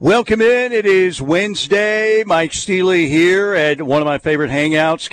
Welcome in. It is Wednesday. Mike Steely here at one of my favorite hangouts,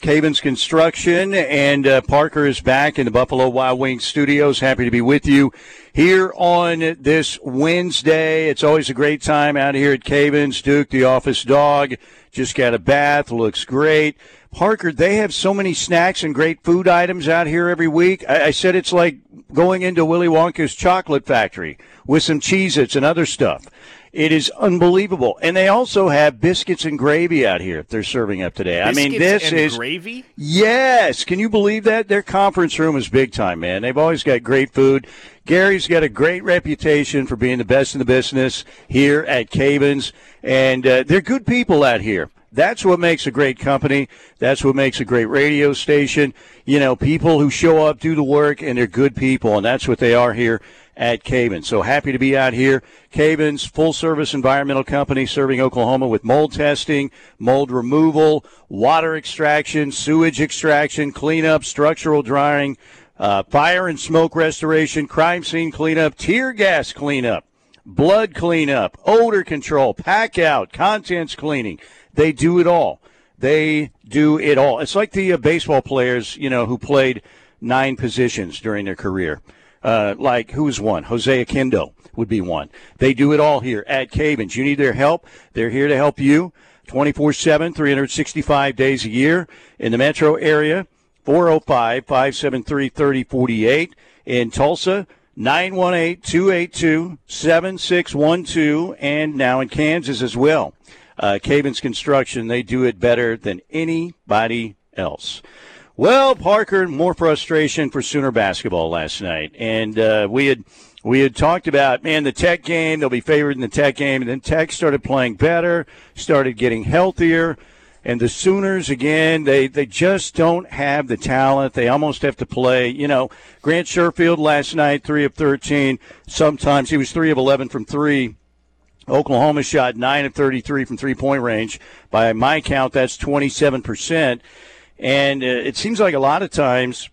Cavens Construction, and uh, Parker is back in the Buffalo Wild Wings studios. Happy to be with you here on this Wednesday. It's always a great time out here at Cavens. Duke, the office dog, just got a bath, looks great. Parker, they have so many snacks and great food items out here every week. I, I said it's like going into Willy Wonka's chocolate factory with some Cheez Its and other stuff. It is unbelievable. And they also have biscuits and gravy out here they're serving up today. Biscuits I mean, this is gravy? Yes. Can you believe that? Their conference room is big time, man. They've always got great food. Gary's got a great reputation for being the best in the business here at Cavens, and uh, they're good people out here. That's what makes a great company. That's what makes a great radio station. You know, people who show up, do the work, and they're good people, and that's what they are here at Cavens. So happy to be out here. Cavens, full service environmental company serving Oklahoma with mold testing, mold removal, water extraction, sewage extraction, cleanup, structural drying, uh, fire and smoke restoration, crime scene cleanup, tear gas cleanup, blood cleanup, odor control, pack out, contents cleaning. They do it all. They do it all. It's like the uh, baseball players, you know, who played nine positions during their career. Uh, like who's one? Jose Oquendo would be one. They do it all here at Cavens. You need their help. They're here to help you 24 7, 365 days a year in the metro area. 405 573 3048. In Tulsa, 918 282 7612. And now in Kansas as well. Uh, Cavens Construction, they do it better than anybody else. Well, Parker, more frustration for Sooner basketball last night, and uh, we had we had talked about man the Tech game. They'll be favored in the Tech game, and then Tech started playing better, started getting healthier, and the Sooners again they they just don't have the talent. They almost have to play. You know, Grant Sherfield last night three of thirteen. Sometimes he was three of eleven from three. Oklahoma shot 9 of 33 from three point range. By my count, that's 27%. And uh, it seems like a lot of times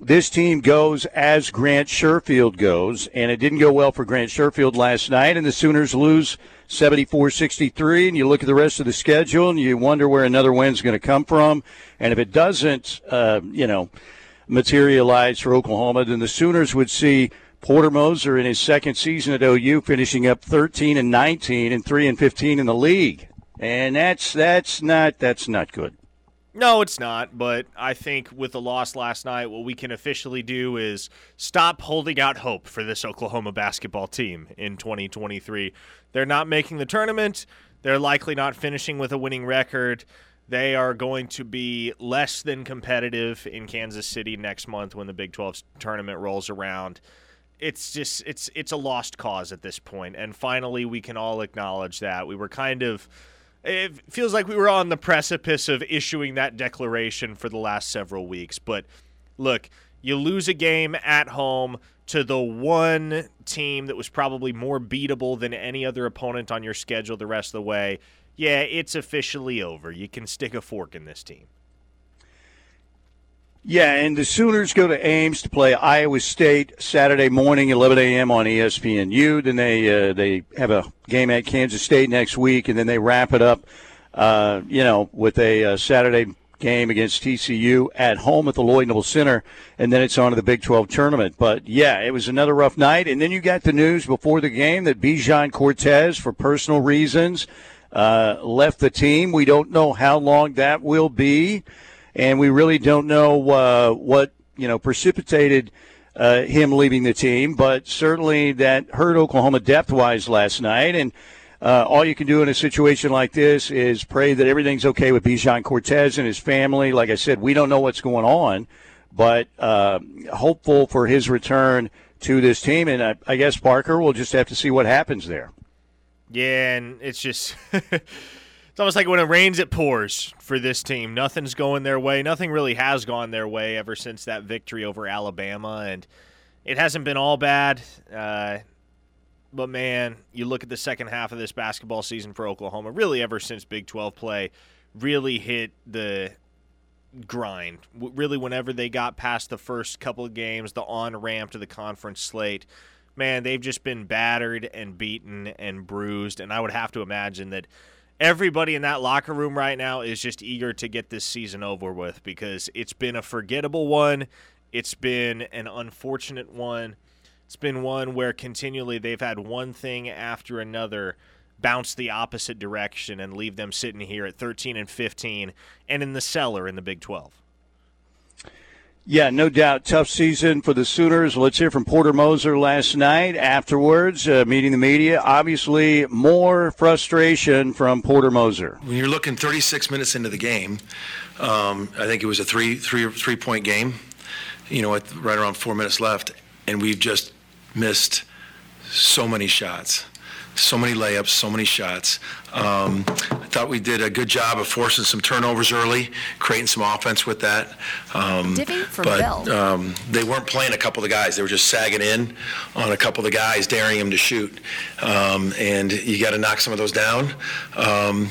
this team goes as Grant Sherfield goes, and it didn't go well for Grant Sherfield last night, and the Sooners lose 74 63. And you look at the rest of the schedule and you wonder where another win's going to come from. And if it doesn't, uh, you know, materialize for Oklahoma, then the Sooners would see Porter Moser in his second season at OU finishing up 13 and 19 and 3 and 15 in the league. And that's that's not that's not good. No, it's not. But I think with the loss last night, what we can officially do is stop holding out hope for this Oklahoma basketball team in 2023. They're not making the tournament. They're likely not finishing with a winning record. They are going to be less than competitive in Kansas City next month when the Big 12 tournament rolls around. It's just it's it's a lost cause at this point. And finally we can all acknowledge that. We were kind of it feels like we were on the precipice of issuing that declaration for the last several weeks. But look, you lose a game at home to the one team that was probably more beatable than any other opponent on your schedule the rest of the way. Yeah, it's officially over. You can stick a fork in this team. Yeah, and the Sooners go to Ames to play Iowa State Saturday morning, 11 a.m. on ESPNU. Then they uh, they have a game at Kansas State next week, and then they wrap it up, uh, you know, with a uh, Saturday game against TCU at home at the Lloyd Noble Center, and then it's on to the Big 12 tournament. But yeah, it was another rough night, and then you got the news before the game that Bijan Cortes, for personal reasons, uh, left the team. We don't know how long that will be and we really don't know uh, what you know precipitated uh, him leaving the team. But certainly that hurt Oklahoma depth wise last night, and. Uh, all you can do in a situation like this is pray that everything's okay with Bijan Cortes and his family. Like I said, we don't know what's going on, but uh, hopeful for his return to this team. And I, I guess Parker will just have to see what happens there. Yeah, and it's just it's almost like when it rains, it pours for this team. Nothing's going their way. Nothing really has gone their way ever since that victory over Alabama, and it hasn't been all bad. Uh, but man, you look at the second half of this basketball season for Oklahoma, really ever since Big 12 play really hit the grind. Really, whenever they got past the first couple of games, the on ramp to the conference slate man, they've just been battered and beaten and bruised. And I would have to imagine that everybody in that locker room right now is just eager to get this season over with because it's been a forgettable one. It's been an unfortunate one. It's been one where continually they've had one thing after another bounce the opposite direction and leave them sitting here at 13 and 15 and in the cellar in the Big 12. Yeah, no doubt. Tough season for the Sooners. Let's hear from Porter Moser last night afterwards, uh, meeting the media. Obviously, more frustration from Porter Moser. When you're looking 36 minutes into the game, um, I think it was a three, three, three point game, you know, right around four minutes left, and we've just missed so many shots so many layups, so many shots. Um, I thought we did a good job of forcing some turnovers early, creating some offense with that. Um, but um, they weren't playing a couple of the guys. They were just sagging in on a couple of the guys, daring them to shoot. Um, and you got to knock some of those down. Um,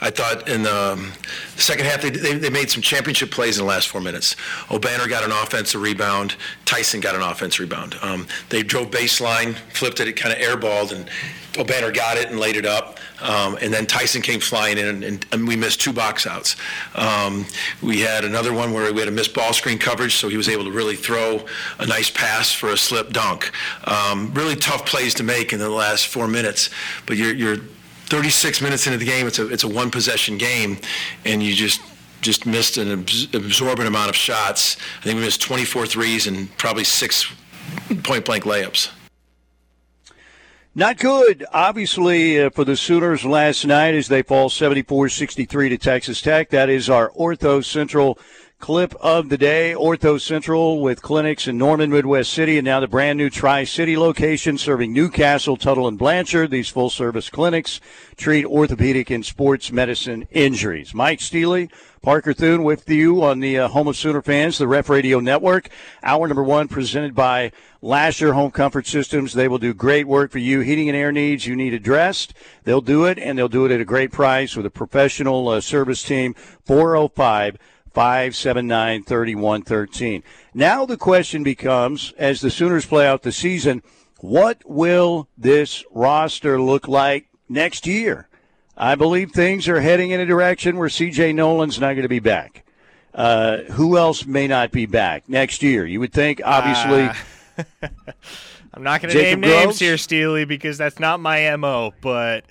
I thought in the second half they, they, they, made some championship plays in the last four minutes. Obanor got an offensive rebound. Tyson got an offensive rebound. Um, they drove baseline, flipped it, it kind of airballed, and Obanor got it and laid it up. Um, and then Tyson came flying in, and, and we missed two box outs. Um, we had another one where we had a missed ball screen coverage, so he was able to really throw a nice pass for a slip dunk. Um, really tough plays to make in the last four minutes, but you're, you're 36 minutes into the game, it's a it's a one possession game, and you just just missed an absorbent amount of shots. I think we missed 24 threes and probably six point blank layups. Not good, obviously, uh, for the Sooners last night as they fall 74 63 to Texas Tech. That is our Ortho Central clip of the day. Ortho Central with clinics in Norman, Midwest City, and now the brand new Tri City location serving Newcastle, Tuttle, and Blanchard. These full service clinics treat orthopedic and sports medicine injuries. Mike Steely, Parker Thune with you on the uh, Home of Sooner Fans, the Ref Radio Network. Hour number one presented by Lasher Home Comfort Systems. They will do great work for you. Heating and air needs you need addressed. They'll do it, and they'll do it at a great price with a professional uh, service team. 405- 579 3113. Now the question becomes as the Sooners play out the season, what will this roster look like next year? I believe things are heading in a direction where CJ Noland's not going to be back. Uh, who else may not be back next year? You would think, obviously. Uh, I'm not going to name Groves? names here, Steely, because that's not my MO, but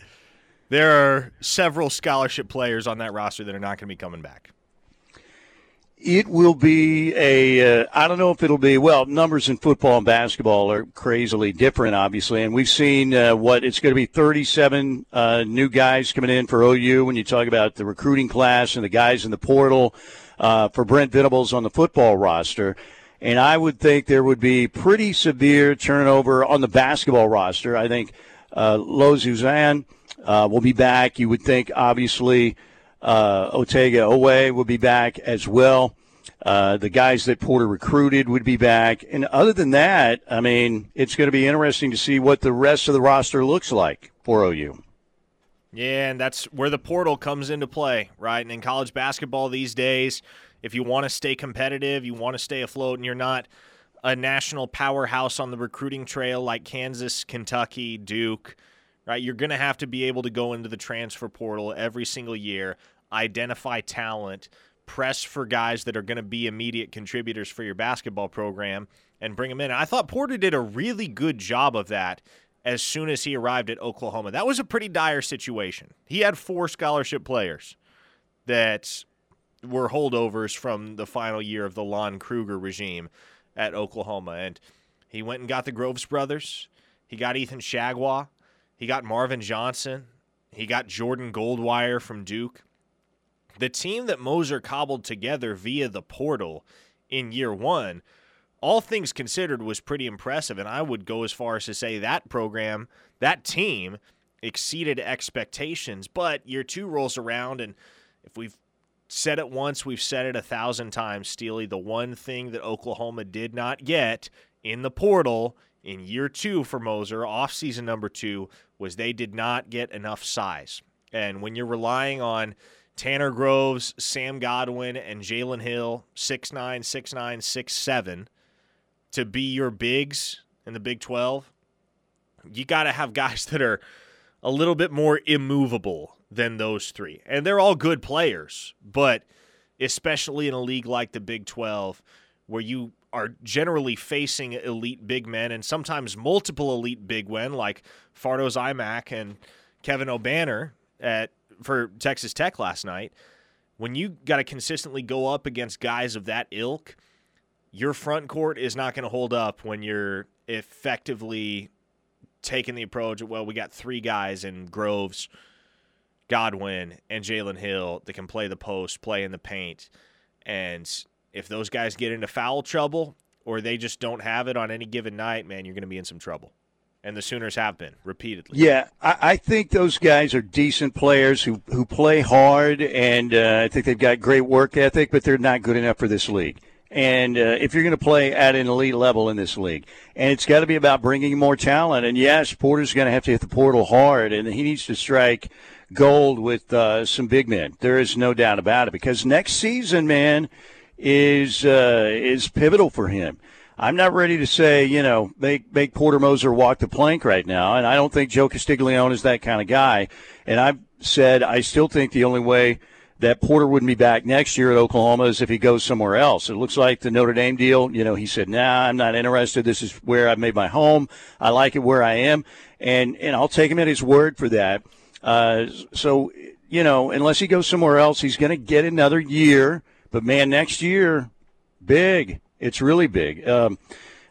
there are several scholarship players on that roster that are not going to be coming back it will be a. Uh, I don't know if it'll be well numbers in football and basketball are crazily different obviously and we've seen uh, what it's going to be 37 uh, new guys coming in for OU when you talk about the recruiting class and the guys in the portal uh, for Brent Venables on the football roster and I would think there would be pretty severe turnover on the basketball roster I think uh, Lo uh, will be back you would think obviously uh, Otega Oweh will be back as well. Uh, the guys that Porter recruited would be back. And other than that, I mean, it's going to be interesting to see what the rest of the roster looks like for OU. Yeah, and that's where the portal comes into play, right? And in college basketball these days, if you want to stay competitive, you want to stay afloat, and you're not a national powerhouse on the recruiting trail like Kansas, Kentucky, Duke, right? You're going to have to be able to go into the transfer portal every single year, identify talent, press for guys that are going to be immediate contributors for your basketball program, and bring them in. I thought Porter did a really good job of that as soon as he arrived at Oklahoma. That was a pretty dire situation. He had four scholarship players that were holdovers from the final year of the Lon Kruger regime at Oklahoma. And he went and got the Groves brothers. He got Ethan Chargois. He got Marvin Johnson. He got Jordan Goldwire from Duke. The team that Moser cobbled together via the portal in year one, all things considered, was pretty impressive. And I would go as far as to say that program, that team, exceeded expectations. But year two rolls around, and if we've said it once, we've said it a thousand times, Steely. The one thing that Oklahoma did not get in the portal in year two for Moser, off season number two, was they did not get enough size. And when you're relying on Tanner Groves, Sam Godwin, and Jalen Hill, 6'9, 6'9, 6'7, to be your bigs in the Big 12, You got to have guys that are a little bit more immovable than those three. And they're all good players, but especially in a league like the Big 12 where you are generally facing elite big men and sometimes multiple elite big men like Fardaws Aimaq and Kevin Obanor at for Texas Tech last night. When you got to consistently go up against guys of that ilk, your front court is not going to hold up when you're effectively taking the approach of, well, we got three guys in Groves, Godwin, and Jalen Hill that can play the post, play in the paint. And if those guys get into foul trouble or they just don't have it on any given night, man, you're going to be in some trouble. And the Sooners have been repeatedly. Yeah, I, I think those guys are decent players who, who play hard, and uh, I think they've got great work ethic, but they're not good enough for this league. And uh, if you're going to play at an elite level in this league, and it's got to be about bringing more talent. And yes, Porter's going to have to hit the portal hard, and he needs to strike gold with uh, some big men. There is no doubt about it. Because next season, man, is uh, is pivotal for him. I'm not ready to say, you know, make make Porter Moser walk the plank right now, and I don't think Joe Castiglione is that kind of guy. And I've said I still think the only way that Porter wouldn't be back next year at Oklahoma is if he goes somewhere else. It looks like the Notre Dame deal, you know, he said, nah, I'm not interested. This is where I've made my home. I like it where I am. And, and I'll take him at his word for that. Uh, so, you know, unless he goes somewhere else, he's going to get another year. But man, next year, big. It's really big. Um,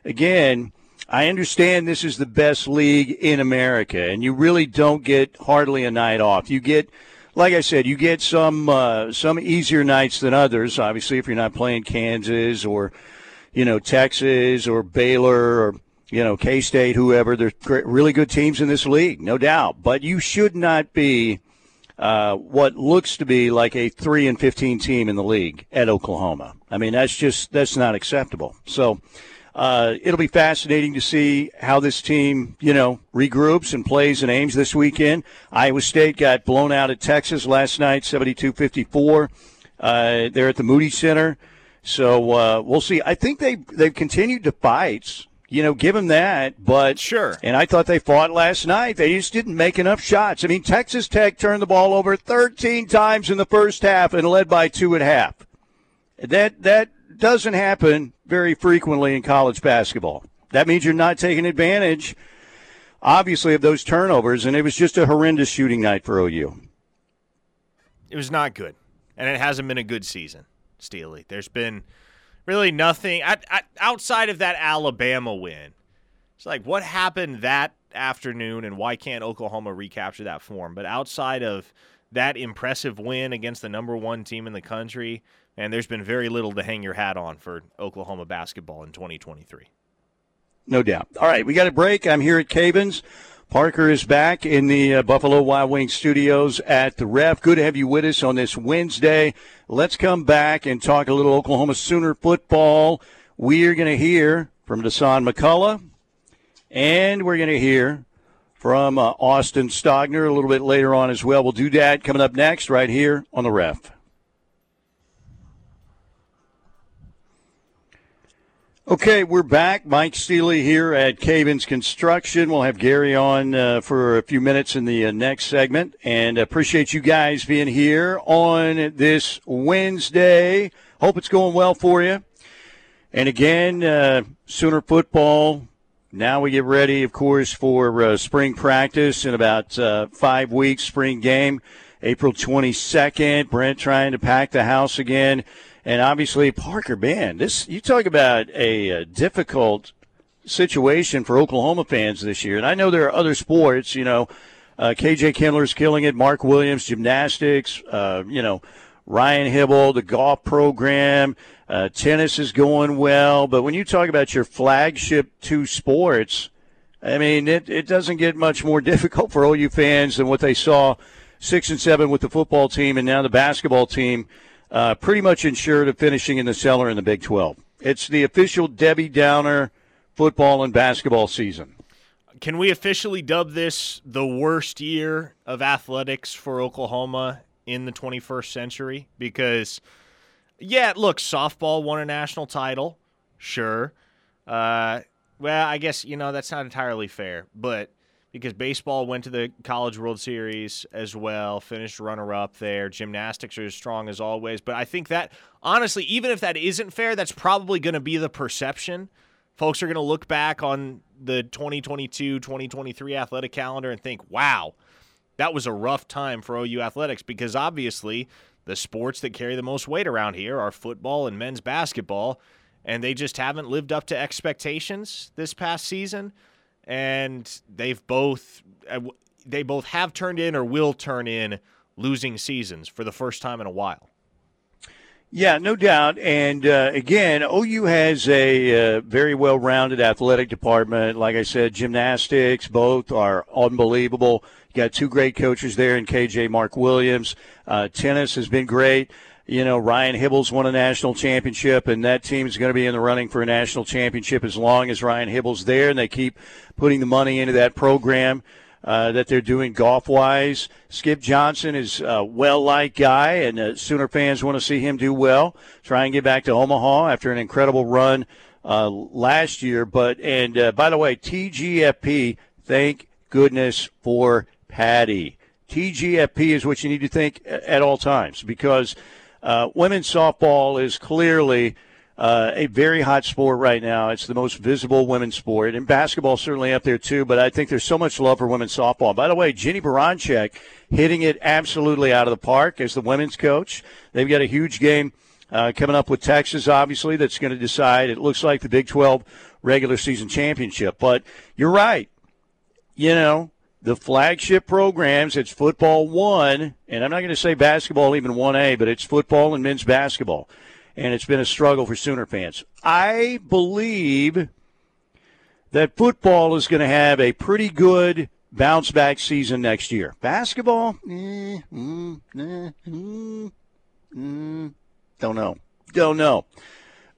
again, I understand this is the best league in America, and you really don't get hardly a night off. You get – like I said, you get some uh, some easier nights than others. Obviously, if you're not playing Kansas or you know Texas or Baylor or you know K State, whoever, there's really good teams in this league, no doubt. But you should not be uh, what looks to be like a three and fifteen team in the league at Oklahoma. I mean, that's just that's not acceptable. So uh, it'll be fascinating to see how this team, you know, regroups and plays in Ames this weekend. Iowa State got blown out at Texas last night, 72-54. Uh, they're at the Moody Center, so uh, we'll see. I think they they've continued to fight. You know, give them that, but sure. And I thought they fought last night. They just didn't make enough shots. I mean, Texas Tech turned the ball over 13 times in the first half and led by two at half. That that doesn't happen very frequently in college basketball. That means you're not taking advantage, obviously, of those turnovers, and it was just a horrendous shooting night for OU. It was not good, and it hasn't been a good season, Steely. There's been really nothing outside of that Alabama win. It's like, what happened that afternoon, and why can't Oklahoma recapture that form? But outside of that impressive win against the number one team in the country, and there's been very little to hang your hat on for Oklahoma basketball in 2023. No doubt. All right, we got a break. I'm here at Cavens. Parker is back in the uh, Buffalo Wild Wings studios at the Ref. Good to have you with us on this Wednesday. Let's come back and talk a little Oklahoma Sooner football. We are going to hear from Dasan McCullough, and we're going to hear from uh, Austin Stogner a little bit later on as well. We'll do that coming up next right here on the Ref. Okay, we're back. Mike Steely here at Cavens Construction. We'll have Gary on uh, for a few minutes in the uh, next segment, and appreciate you guys being here on this Wednesday. Hope it's going well for you. And again, uh, Sooner football. Now we get ready, of course, for uh, spring practice in about uh, five weeks. Spring game, April twenty second. Brent trying to pack the house again and obviously Parker. Man, this you talk about a, a difficult situation for Oklahoma fans this year, and I know there are other sports. You know, uh, KJ Kindler's killing it. Mark Williams, gymnastics. Uh, you know, Ryan Hybl, the golf program. Uh, tennis is going well, but when you talk about your flagship two sports, I mean, it, it doesn't get much more difficult for OU fans than what they saw six and seven with the football team and now the basketball team uh, pretty much ensured of finishing in the cellar in the Big 12. It's the official Debbie Downer football and basketball season. Can we officially dub this the worst year of athletics for Oklahoma in the 21st century? Because, yeah, look, softball won a national title, sure. Uh, well, I guess, you know, that's not entirely fair, but – because baseball went to the College World Series as well, finished runner up there. Gymnastics are as strong as always. But I think that, honestly, even if that isn't fair, that's probably going to be the perception. Folks are going to look back on the 2022 2023 athletic calendar and think, wow, that was a rough time for OU athletics because obviously the sports that carry the most weight around here are football and men's basketball. And they just haven't lived up to expectations this past season and they've both uh, they both have turned in or will turn in losing seasons for the first time in a while. Yeah, no doubt. And uh, again, OU has a uh, very well rounded athletic department. Like I said, gymnastics, both are unbelievable. You got two great coaches there in KJ Mark Williams. Uh, tennis has been great you know, Ryan Hybls won a national championship, and that team is going to be in the running for a national championship as long as Ryan Hybls there, and they keep putting the money into that program. Uh, that they're doing golf wise. Skip Johnson is a well liked guy, and uh, Sooner fans want to see him do well. Try and get back to Omaha after an incredible run uh, last year. But and uh, by the way, TGFP, thank goodness for Patty. TGFP is what you need to think at all times because uh, women's softball is clearly uh, a very hot sport right now. It's the most visible women's sport, and basketball certainly up there too. But I think there's so much love for women's softball. By the way, Jennie Baranczyk hitting it absolutely out of the park as the women's coach. They've got a huge game uh, coming up with Texas, obviously, that's going to decide. It looks like the Big 12 regular season championship. But you're right. You know, the flagship programs. It's football one, and I'm not going to say basketball even 1A, but it's football and men's basketball. And it's been a struggle for Sooner fans. I believe that football is going to have a pretty good bounce back season next year. Basketball, eh, mm, eh, mm, mm, don't know. Don't know.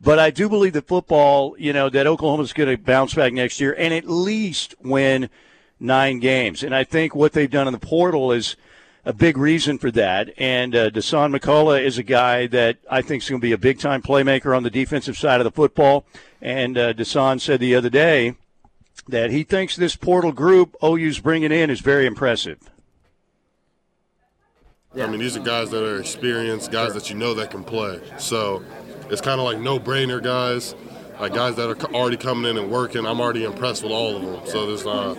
But I do believe that football, you know, that Oklahoma's going to bounce back next year and at least win – nine games. And I think what they've done in the portal is a big reason for that. And uh, McCullough is a guy that I think is going to be a big time playmaker on the defensive side of the football. And uh, said the other day that he thinks this portal group OU's bringing in is very impressive. I mean, these are guys that are experienced, guys that you know that can play. So it's kind of like no brainer guys, like guys that are already coming in and working. I'm already impressed with all of them. So there's uh,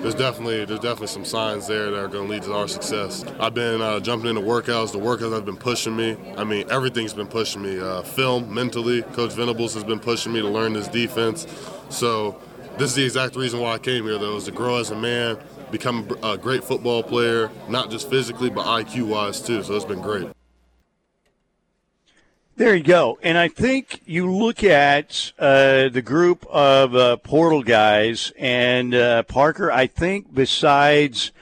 there's definitely there's definitely some signs there that are going to lead to our success. I've been uh, jumping into workouts. The workouts have been pushing me. I mean, everything's been pushing me. Uh, film, mentally, Coach Venables has been pushing me to learn this defense. So this is the exact reason why I came here, though, is to grow as a man, become a great football player, not just physically, but IQ wise too. So it's been great. There you go. And I think you look at uh, the group of uh, portal guys, and uh, Parker, I think besides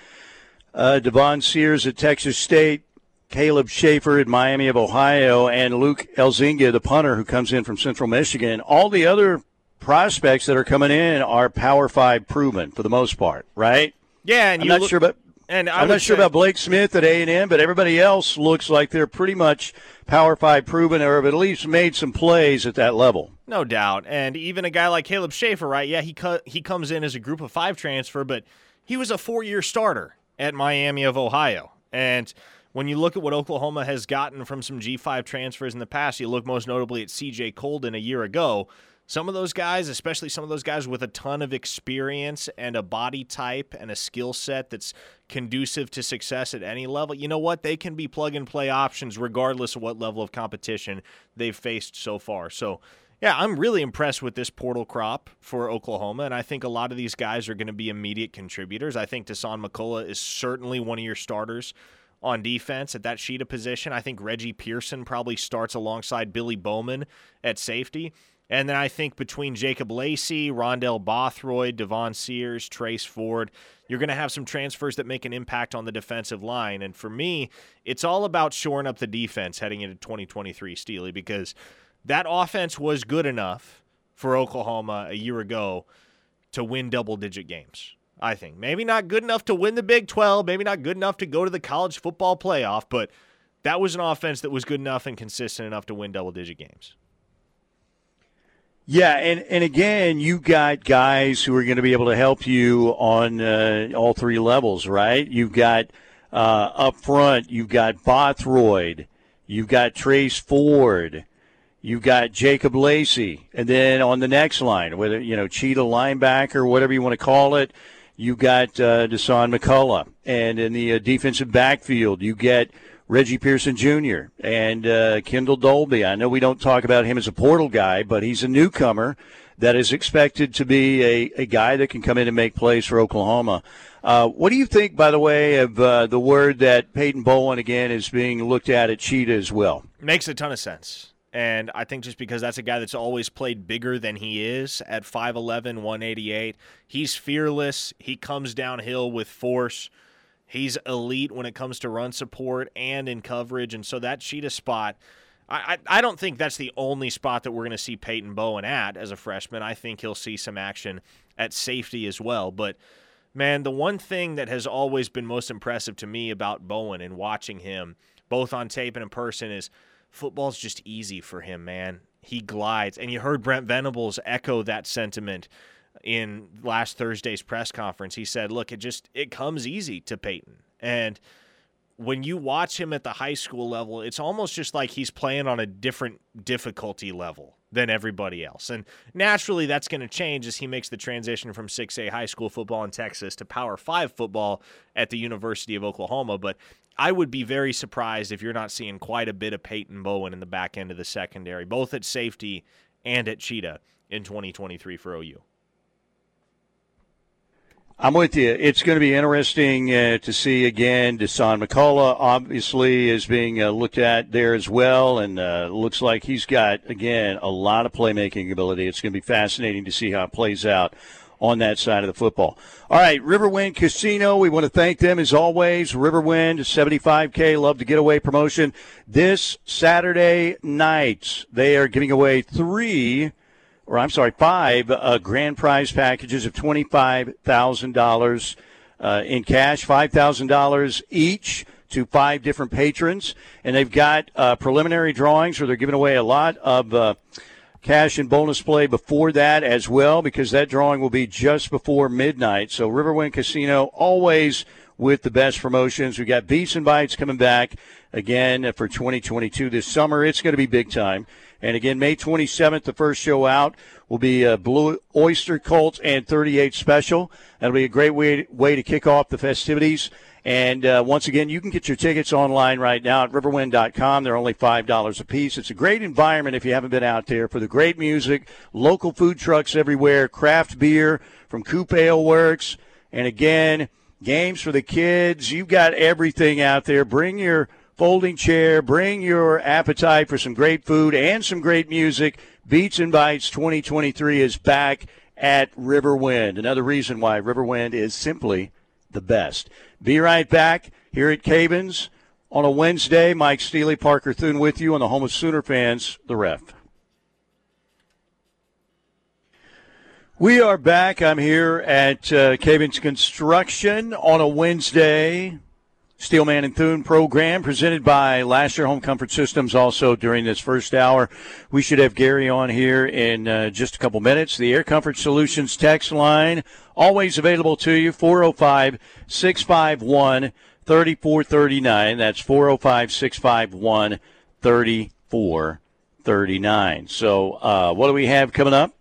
uh, Devon Sears at Texas State, Caleb Shaffer at Miami of Ohio, and Luke Elzinga, the punter who comes in from Central Michigan, all the other prospects that are coming in are Power Five proven for the most part, right? Yeah, and I'm not look- sure about and I am not sure about Blake Smith at A and M, but everybody else looks like they're pretty much Power Five proven, or at least made some plays at that level. No doubt, and even a guy like Caleb Shaffer, right? Yeah, he cu- he comes in as a Group of Five transfer, but he was a four-year starter at Miami of Ohio, and when you look at what Oklahoma has gotten from some G5 transfers in the past, you look most notably at CJ Coldon a year ago some of those guys, especially some of those guys with a ton of experience and a body type and a skill set that's conducive to success at any level, you know what? They can be plug and play options regardless of what level of competition they've faced so far. So, yeah, I'm really impressed with this portal crop for Oklahoma, and I think a lot of these guys are going to be immediate contributors. I think Dasan McCullough is certainly one of your starters on defense at that Cheetah position. I think Reggie Pearson probably starts alongside Billy Bowman at safety. And then I think between Jacob Lacey, Rondell Bothroyd, Devon Sears, Trace Ford, you're going to have some transfers that make an impact on the defensive line. And for me, it's all about shoring up the defense heading into 2023, Steely, because that offense was good enough for Oklahoma a year ago to win double digit games. I think. Maybe not good enough to win the Big 12, maybe not good enough to go to the college football playoff, but that was an offense that was good enough and consistent enough to win double digit games. Yeah, and, and again, you got guys who are going to be able to help you on uh, all three levels, right? You've got uh, up front, you've got Bothroyd, you've got Trace Ford, you've got Jacob Lacey, and then on the next line, whether you know Cheetah linebacker, whatever you want to call it, you've got uh, Dasan McCullough, and in the uh, defensive backfield, you get Reggie Pearson Jr. and uh, Kendel Dolby. I know we don't talk about him as a portal guy, but he's a newcomer that is expected to be a, a guy that can come in and make plays for Oklahoma. Uh, what do you think, by the way, of uh, the word that Peyton Bowen again is being looked at at Cheetah as well? Makes a ton of sense. And I think just because that's a guy that's always played bigger than he is at 5'11, 188, he's fearless. He comes downhill with force. He's elite when it comes to run support and in coverage. And so that cheetah spot, I, I, don't think that's the only spot that we're going to see Peyton Bowen at as a freshman. I think he'll see some action at safety as well. But man, the one thing that has always been most impressive to me about Bowen and watching him, both on tape and in person, is football's just easy for him, man. He glides. And you heard Brent Venables echo that sentiment in last Thursday's press conference. He said, "Look, it just it comes easy to Peyton." And when you watch him at the high school level, it's almost just like he's playing on a different difficulty level than everybody else. And naturally, that's going to change as he makes the transition from 6A high school football in Texas to Power 5 football at the University of Oklahoma. But I would be very surprised if you're not seeing quite a bit of Peyton Bowen in the back end of the secondary, both at safety and at Cheetah in 2023 for OU. I'm with you. It's going to be interesting uh, to see again. Dasan McCullough obviously is being uh, looked at there as well, and uh, looks like he's got again a lot of playmaking ability. It's going to be fascinating to see how it plays out on that side of the football. All right, Riverwind Casino. We want to thank them as always. Riverwind 75K Love to Getaway promotion this Saturday night. They are giving away three or I'm sorry, five uh, grand prize packages of $25,000 uh, in cash, $5,000 each to five different patrons. And they've got uh, preliminary drawings where they're giving away a lot of uh, cash and bonus play before that as well, because that drawing will be just before midnight. So Riverwind Casino always with the best promotions. We've got Beats and Bites coming back again for 2022 this summer. It's going to be big time. And again, May 27th, the first show out will be a Blue Oyster Cult and 38 Special. That'll be a great way, way to kick off the festivities. And uh, once again, you can get your tickets online right now at riverwind.com. They're only $5 a piece. It's a great environment if you haven't been out there for the great music, local food trucks everywhere, craft beer from Coop Ale Works. And again, games for the kids. You've got everything out there. Bring your folding chair. Bring your appetite for some great food and some great music. Beats and Bites 2023 is back at Riverwind. Another reason why Riverwind is simply the best. Be right back here at Cavins on a Wednesday. Mike Steely, Parker Thune with you on the home of Sooner fans, the ref. We are back. I'm here at uh, Cavins Construction on a Wednesday. Steelman and Thune program presented by Lasher Home Comfort Systems. Also during this first hour, we should have Gary on here in uh, just a couple minutes. The Air Comfort Solutions text line always available to you 405 651 3439. That's 405 651 3439. So, uh, what do we have coming up?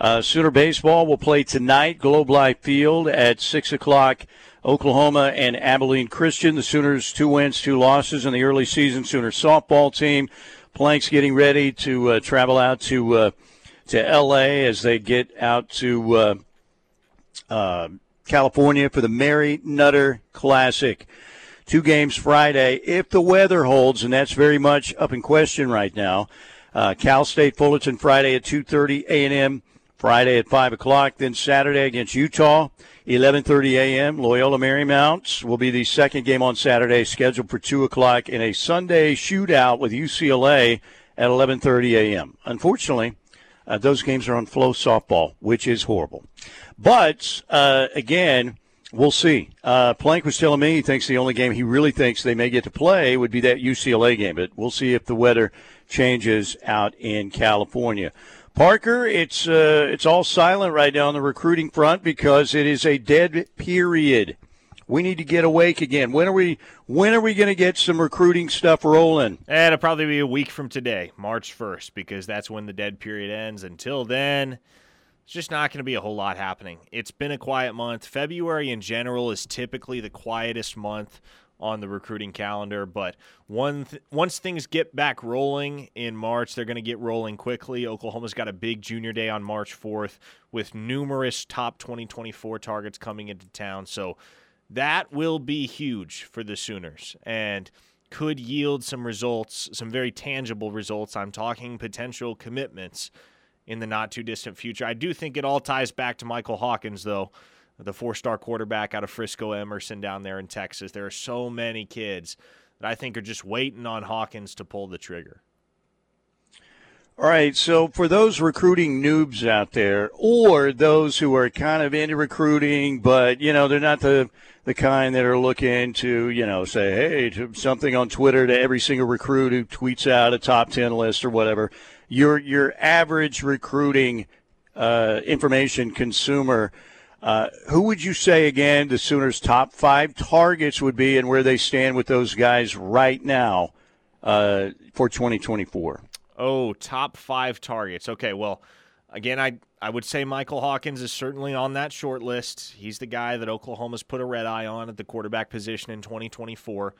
Uh, Sooner Baseball will play tonight, Globe Life Field at 6 o'clock Oklahoma and Abilene Christian. The Sooners two wins, two losses in the early season. Sooner softball team. Planks getting ready to uh, travel out to uh, to L.A. as they get out to uh, uh, California for the Mary Nutter Classic. Two games Friday, if the weather holds, and that's very much up in question right now. Uh, Cal State Fullerton Friday at 2:30 a.m. Friday at 5 o'clock. Then Saturday against Utah, 11:30 a.m. Loyola Marymount will be the second game on Saturday, scheduled for 2 o'clock, in a Sunday shootout with UCLA at 11:30 a.m. Unfortunately, uh, those games are on flow softball, which is horrible. But uh, again, we'll see. Uh, Plank was telling me he thinks the only game he really thinks they may get to play would be that UCLA game, but we'll see if the weather changes out in California. Parker, it's uh, it's all silent right now on the recruiting front because it is a dead period. We need to get awake again. When are we? When are we going to get some recruiting stuff rolling? Eh, it'll probably be a week from today, March first, because that's when the dead period ends. Until then, it's just not going to be a whole lot happening. It's been a quiet month. February in general is typically the quietest month on the recruiting calendar. But one th- once things get back rolling in March, they're going to get rolling quickly. Oklahoma's got a big junior day on March 4th with numerous top 2024 targets coming into town. So that will be huge for the Sooners and could yield some results, some very tangible results. I'm talking potential commitments in the not too distant future. I do think it all ties back to Michael Hawkins, though the four star quarterback out of Frisco Emerson down there in Texas. There are so many kids that I think are just waiting on Hawkins to pull the trigger. All right, so for those recruiting noobs out there, or those who are kind of into recruiting, but you know they're not the the kind that are looking to you know say hey to something on Twitter to every single recruit who tweets out a top ten list or whatever. Your your average recruiting uh, information consumer uh, who would you say again the Sooners' top five targets would be, and where they stand with those guys right now uh, for 2024? Oh, top five targets. Okay, well, again, I I would say Michael Hawkins is certainly on that short list. He's the guy that Oklahoma's put a red eye on at the quarterback position in 2024.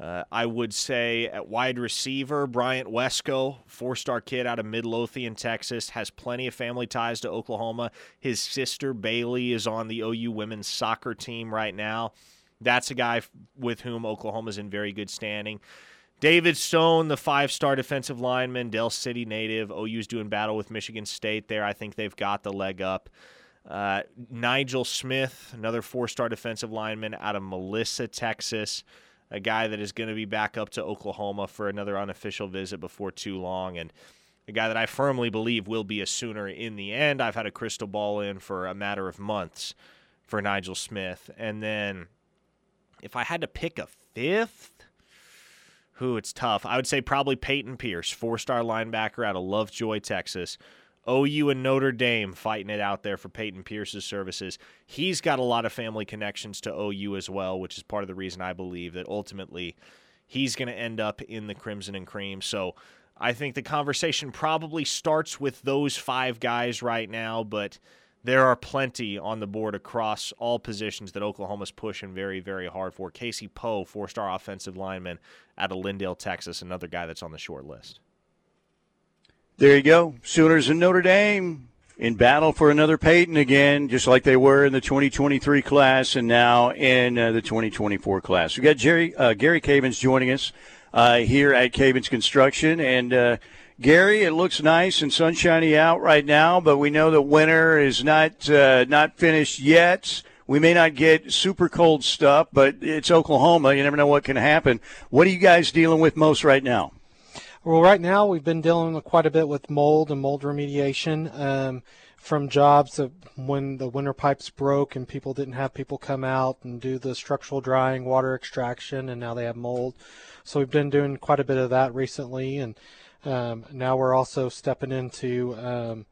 Uh, I would say at wide receiver, Bryant Wesco, four star kid out of Midlothian, Texas, has plenty of family ties to Oklahoma. His sister, Bailey, is on the OU women's soccer team right now. That's a guy with whom Oklahoma's in very good standing. David Stone, the five star defensive lineman, Del City native. OU's doing battle with Michigan State there. I think they've got the leg up. Uh, Nigel Smith, another four star defensive lineman out of Melissa, Texas a guy that is going to be back up to Oklahoma for another unofficial visit before too long, and a guy that I firmly believe will be a Sooner in the end. I've had a crystal ball in for a matter of months for Nigel Smith. And then if I had to pick a fifth, who it's tough. I would say probably Peyton Pierce, four star linebacker out of Lovejoy, Texas. OU and Notre Dame fighting it out there for Peyton Pierce's services. He's got a lot of family connections to OU as well, which is part of the reason I believe that ultimately he's going to end up in the Crimson and Cream. So I think the conversation probably starts with those five guys right now, but there are plenty on the board across all positions that Oklahoma's pushing very, very hard for. Casey Poe, four star offensive lineman out of Lindale, Texas, another guy that's on the short list. There you go. Sooners and Notre Dame in battle for another Peyton again, just like they were in the 2023 class and now in uh, the 2024 class. We got Jerry uh, Gary Cavins joining us uh, here at Cavins Construction, and uh, Gary, it looks nice and sunshiny out right now, but we know that winter is not uh, not finished yet. We may not get super cold stuff, but it's Oklahoma. You never know what can happen. What are you guys dealing with most right now? Well, right now we've been dealing quite a bit with mold and mold remediation um, from jobs that when the winter pipes broke and people didn't have people come out and do the structural drying, water extraction, and now they have mold. So we've been doing quite a bit of that recently, and um, now we're also stepping into um,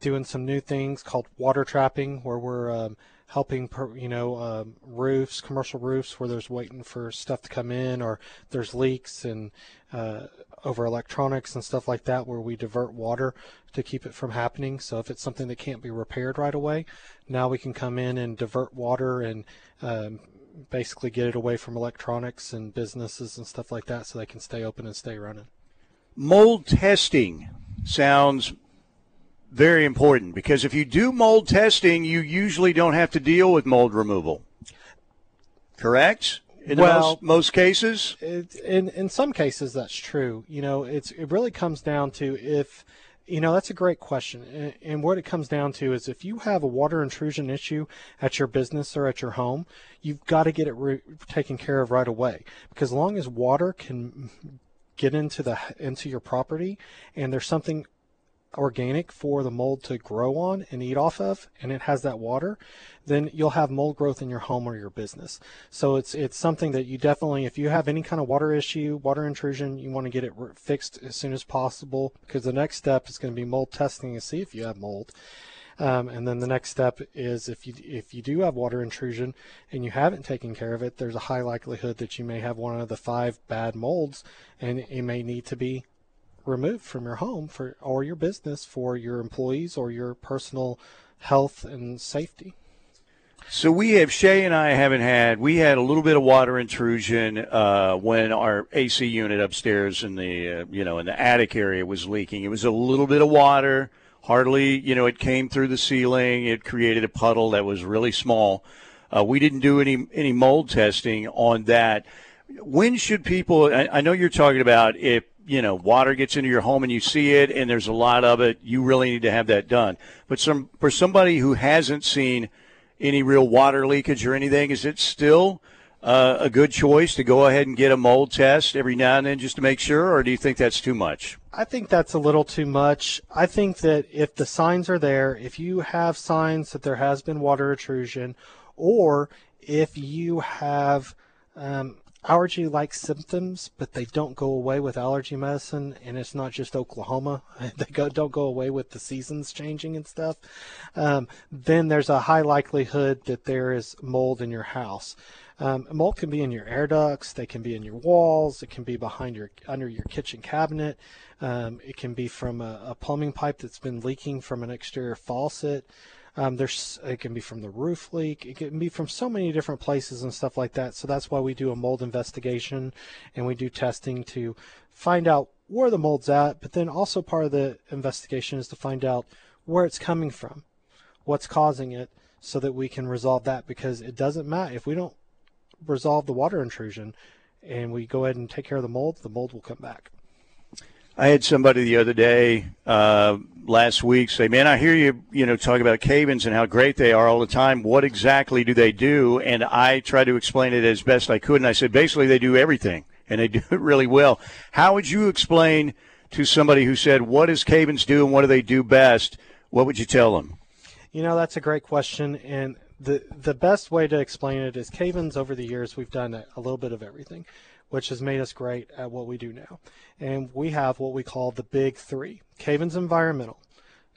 doing some new things called water trapping, where we're um, helping, you know, um, roofs, commercial roofs where there's waiting for stuff to come in or there's leaks and uh, over electronics and stuff like that where we divert water to keep it from happening. So if it's something that can't be repaired right away, now we can come in and divert water and um, basically get it away from electronics and businesses and stuff like that so they can stay open and stay running. Mold testing sounds very important because if you do mold testing, you usually don't have to deal with mold removal. Correct? In well, most, most, cases, it, in in some cases that's true. You know, it's it really comes down to if you know that's a great question, and, and what it comes down to is if you have a water intrusion issue at your business or at your home, you've got to get it re- taken care of right away. Because as long as water can get into the into your property and there's something organic for the mold to grow on and eat off of, and it has that water, then you'll have mold growth in your home or your business. So it's it's something that you definitely, if you have any kind of water issue, water intrusion, you want to get it fixed as soon as possible because the next step is going to be mold testing to see if you have mold. Um, and then the next step is if you if you do have water intrusion and you haven't taken care of it, there's a high likelihood that you may have one of the five bad molds, and it may need to be removed from your home for or your business for your employees or your personal health and safety. So we have Shay and I haven't had. We had a little bit of water intrusion uh, when our AC unit upstairs in the uh, you know in the attic area was leaking. It was a little bit of water hardly, you know, it came through the ceiling. It created a puddle that was really small. Uh, we didn't do any any mold testing on that. When should people? I, I know you're talking about if you know water gets into your home and you see it and there's a lot of it. You really need to have that done. But some for somebody who hasn't seen any real water leakage or anything, is it still uh, a good choice to go ahead and get a mold test every now and then just to make sure, or do you think that's too much? I think that's a little too much. I think that if the signs are there, if you have signs that there has been water intrusion, or if you have um, allergy like symptoms, but they don't go away with allergy medicine, and it's not just Oklahoma, they go, don't go away with the seasons changing and stuff, um, then there's a high likelihood that there is mold in your house. Um, mold can be in your air ducts, they can be in your walls, it can be behind your under your kitchen cabinet, um, it can be from a, a, plumbing pipe that's been leaking from an exterior faucet. Um, there's it can be from the roof leak. It can be from so many different places and stuff like that. So that's why we do a mold investigation and we do testing to find out where the mold's at. But then also part of the investigation is to find out where it's coming from, what's causing it, so that we can resolve that. Because it doesn't matter if we don't resolve the water intrusion and we go ahead and take care of the mold, the mold will come back. I had somebody the other day, uh, last week, say, "Man, I hear you, you know, talk about Cavins and how great they are all the time. What exactly do they do?" And I tried to explain it as best I could, and I said, basically, they do everything, and they do it really well. How would you explain to somebody who said, "What does Cavins do, and what do they do best?" What would you tell them? You know, that's a great question, and the the best way to explain it is Cavins over the years we've done a, a, little bit of everything, which has made us great at what we do now. And we have what we call the big three: Cavins Environmental,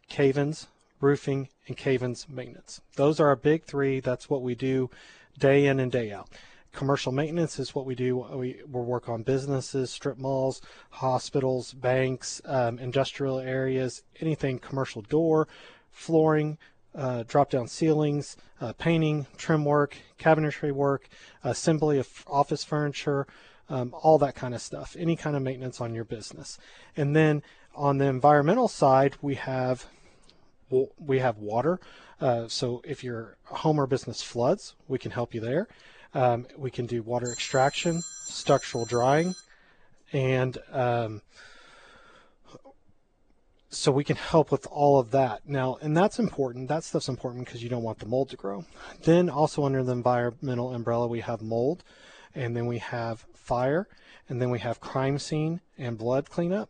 Cavins Roofing, and Cavins Maintenance. Those are our big three. That's what we do day in and day out. Commercial maintenance is what we do. We, we work on businesses, strip malls, hospitals, banks, um, industrial areas, anything commercial door, flooring, uh, drop down ceilings, uh, painting, trim work, cabinetry work, assembly of office furniture, um, all that kind of stuff, any kind of maintenance on your business. And then on the environmental side, we have we have water. Uh, so if your home or business floods, we can help you there. Um, we can do water extraction, structural drying, and um, so we can help with all of that now and that's important that stuff's important because you don't want the mold to grow then also under the environmental umbrella we have mold and then we have fire and then we have crime scene and blood cleanup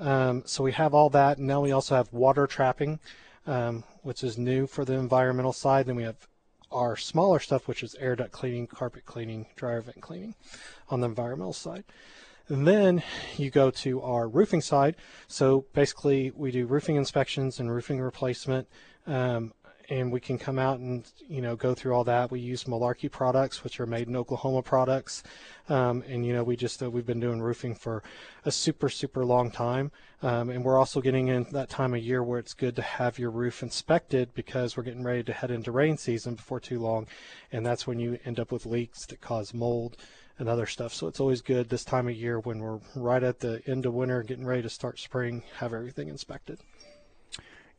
um, so we have all that and now we also have water trapping um, which is new for the environmental side then we have our smaller stuff which is air duct cleaning carpet cleaning dryer vent cleaning on the environmental side and then you go to our roofing side. So basically, we do roofing inspections and roofing replacement. Um, and we can come out and you know go through all that. We use Malarkey products, which are made in Oklahoma products, um, and you know we just uh, we've been doing roofing for a super super long time, um, and we're also getting in that time of year where it's good to have your roof inspected because we're getting ready to head into rain season before too long, and that's when you end up with leaks that cause mold and other stuff. So it's always good this time of year when we're right at the end of winter, getting ready to start spring, have everything inspected.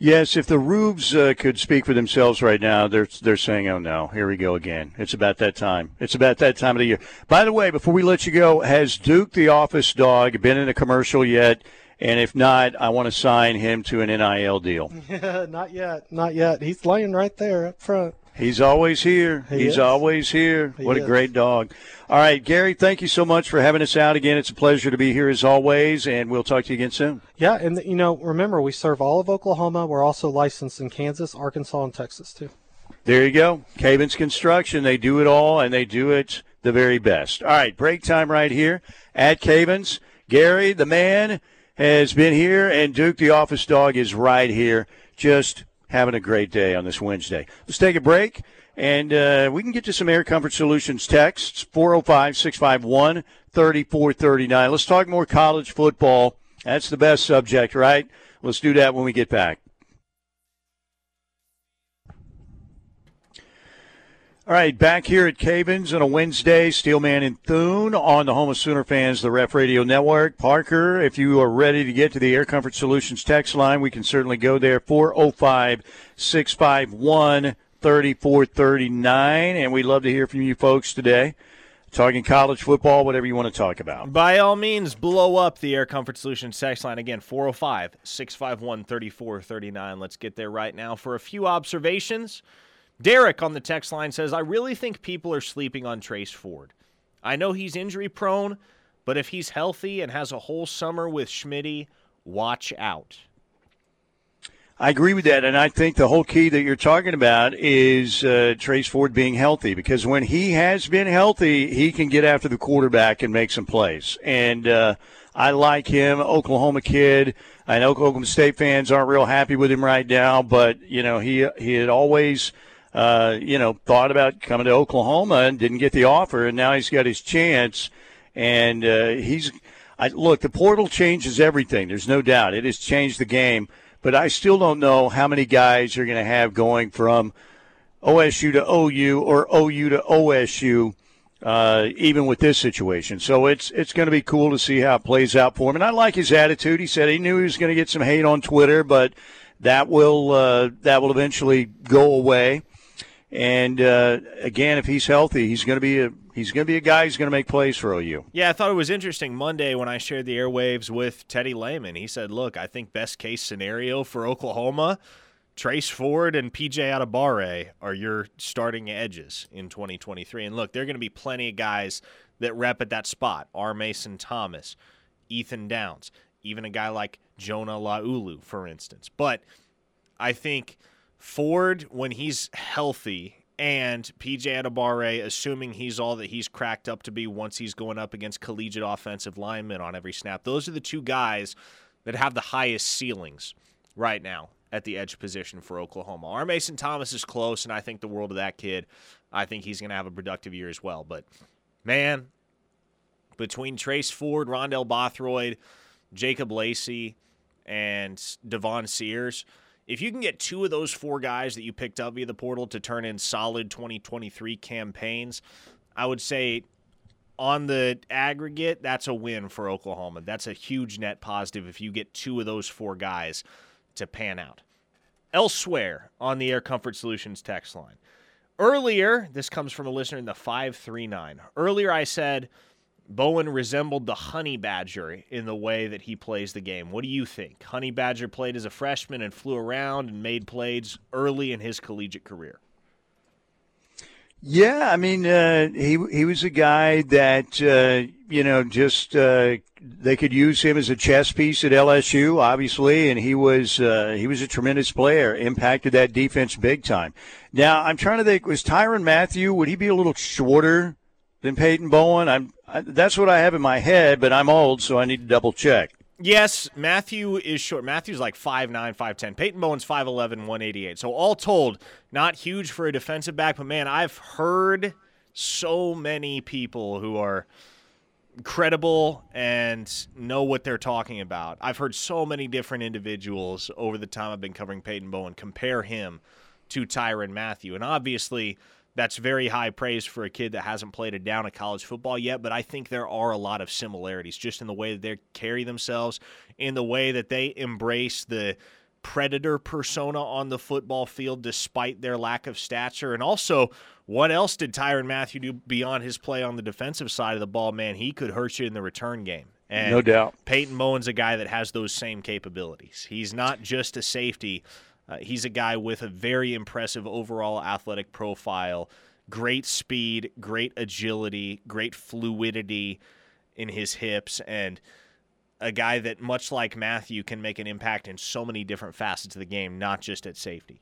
Yes, if the roofs uh, could speak for themselves right now, they're they're saying, "Oh no, here we go again." It's about that time. It's about that time of the year. By the way, before we let you go, has Duke the office dog been in a commercial yet? And if not, I want to sign him to an NIL deal. not yet, not yet. He's laying right there up front. He's always here. He He's is. always here. He what a great dog. All right, Gary, thank you so much for having us out again. It's a pleasure to be here as always, and we'll talk to you again soon. Yeah, and you know, remember we serve all of Oklahoma. We're also licensed in Kansas, Arkansas, and Texas too. There you go. Cavins Construction. They do it all, and they do it the very best. All right, break time right here at Cavins. Gary, the man, has been here, and Duke, the office dog, is right here, just having a great day on this Wednesday. Let's take a break, and uh, we can get to some Air Comfort Solutions texts 405 651 3439. Let's talk more college football. That's the best subject, right? Let's do that when we get back. All right, back here at Cavins on a Wednesday, Steelman and Thune on the Home of Sooner fans, the Ref Radio Network. Parker, if you are ready to get to the Air Comfort Solutions text line, we can certainly go there 405 651 3439. And we'd love to hear from you folks today. Talking college football, whatever you want to talk about. By all means, blow up the Air Comfort Solutions text line again, 405 651 3439. Let's get there right now for a few observations. Derek on the text line says, I really think people are sleeping on Trace Ford. I know he's injury prone, but if he's healthy and has a whole summer with Schmitty, watch out. I agree with that, and I think the whole key that you're talking about is uh, Trace Ford being healthy because when he has been healthy, he can get after the quarterback and make some plays. And uh, I like him, Oklahoma kid. I know Oklahoma State fans aren't real happy with him right now, but you know he he had always. Uh, you know, thought about coming to Oklahoma and didn't get the offer, and now he's got his chance. And uh, he's, I, look, the portal changes everything. There's no doubt it has changed the game but I still don't know how many guys you're going to have going from OSU to OU or OU to OSU, uh, even with this situation. So it's it's going to be cool to see how it plays out for him. And I like his attitude. He said he knew he was going to get some hate on Twitter, but that will uh, that will eventually go away. And uh, again, if he's healthy, he's going to be a he's going to be a guy who's going to make plays for OU. Yeah, I thought it was interesting Monday when I shared the airwaves with Teddy Lehman. He said, "Look, I think best case scenario for Oklahoma, Trace Ford and PJ Adebawore are your starting edges in 2023. And look, there are going to be plenty of guys that rep at that spot. R. Mason Thomas, Ethan Downs, even a guy like Jonah Laulu, for instance. But I think Ford, when he's healthy, and PJ Adebawore, assuming he's all that he's cracked up to be once he's going up against collegiate offensive linemen on every snap, those are the two guys that have the highest ceilings right now at the edge position for Oklahoma. R. Mason Thomas is close, and I think the world of that kid. I think he's going to have a productive year as well. But, man, between Trace Ford, Rondell Bothroyd, Jacob Lacey, and Devon Sears – if you can get two of those four guys that you picked up via the portal to turn in solid 2023 campaigns, I would say on the aggregate, that's a win for Oklahoma. That's a huge net positive if you get two of those four guys to pan out. Elsewhere on the Air Comfort Solutions text line. Earlier, this comes from a listener in the 539. Earlier, I said Bowen resembled the Honey Badger in the way that he plays the game. What do you think? Honey Badger played as a freshman and flew around and made plays early in his collegiate career. Yeah, I mean, uh, he he was a guy that uh, you know just uh, they could use him as a chess piece at LSU, obviously, and he was uh, he was a tremendous player, impacted that defense big time. Now I'm trying to think, was Tyrann Mathieu? Would he be a little shorter than Peyton Bowen? I'm that's what I have in my head, but I'm old, so I need to double check. Yes, Mathieu is short. Mathieu's like 5'9, 5'10. Peyton Bowen's 5'11, 188. So, all told, not huge for a defensive back, but man, I've heard so many people who are credible and know what they're talking about. I've heard so many different individuals over the time I've been covering Peyton Bowen compare him to Tyrann Mathieu. And obviously, that's very high praise for a kid that hasn't played a down of college football yet, but I think there are a lot of similarities just in the way that they carry themselves, in the way that they embrace the predator persona on the football field despite their lack of stature. And also, what else did Tyrann Mathieu do beyond his play on the defensive side of the ball? Man, he could hurt you in the return game. And no doubt. Peyton Bowen's a guy that has those same capabilities. He's not just a safety. Uh, he's a guy with a very impressive overall athletic profile, great speed, great agility, great fluidity in his hips, and a guy that, much like Mathieu, can make an impact in so many different facets of the game, not just at safety.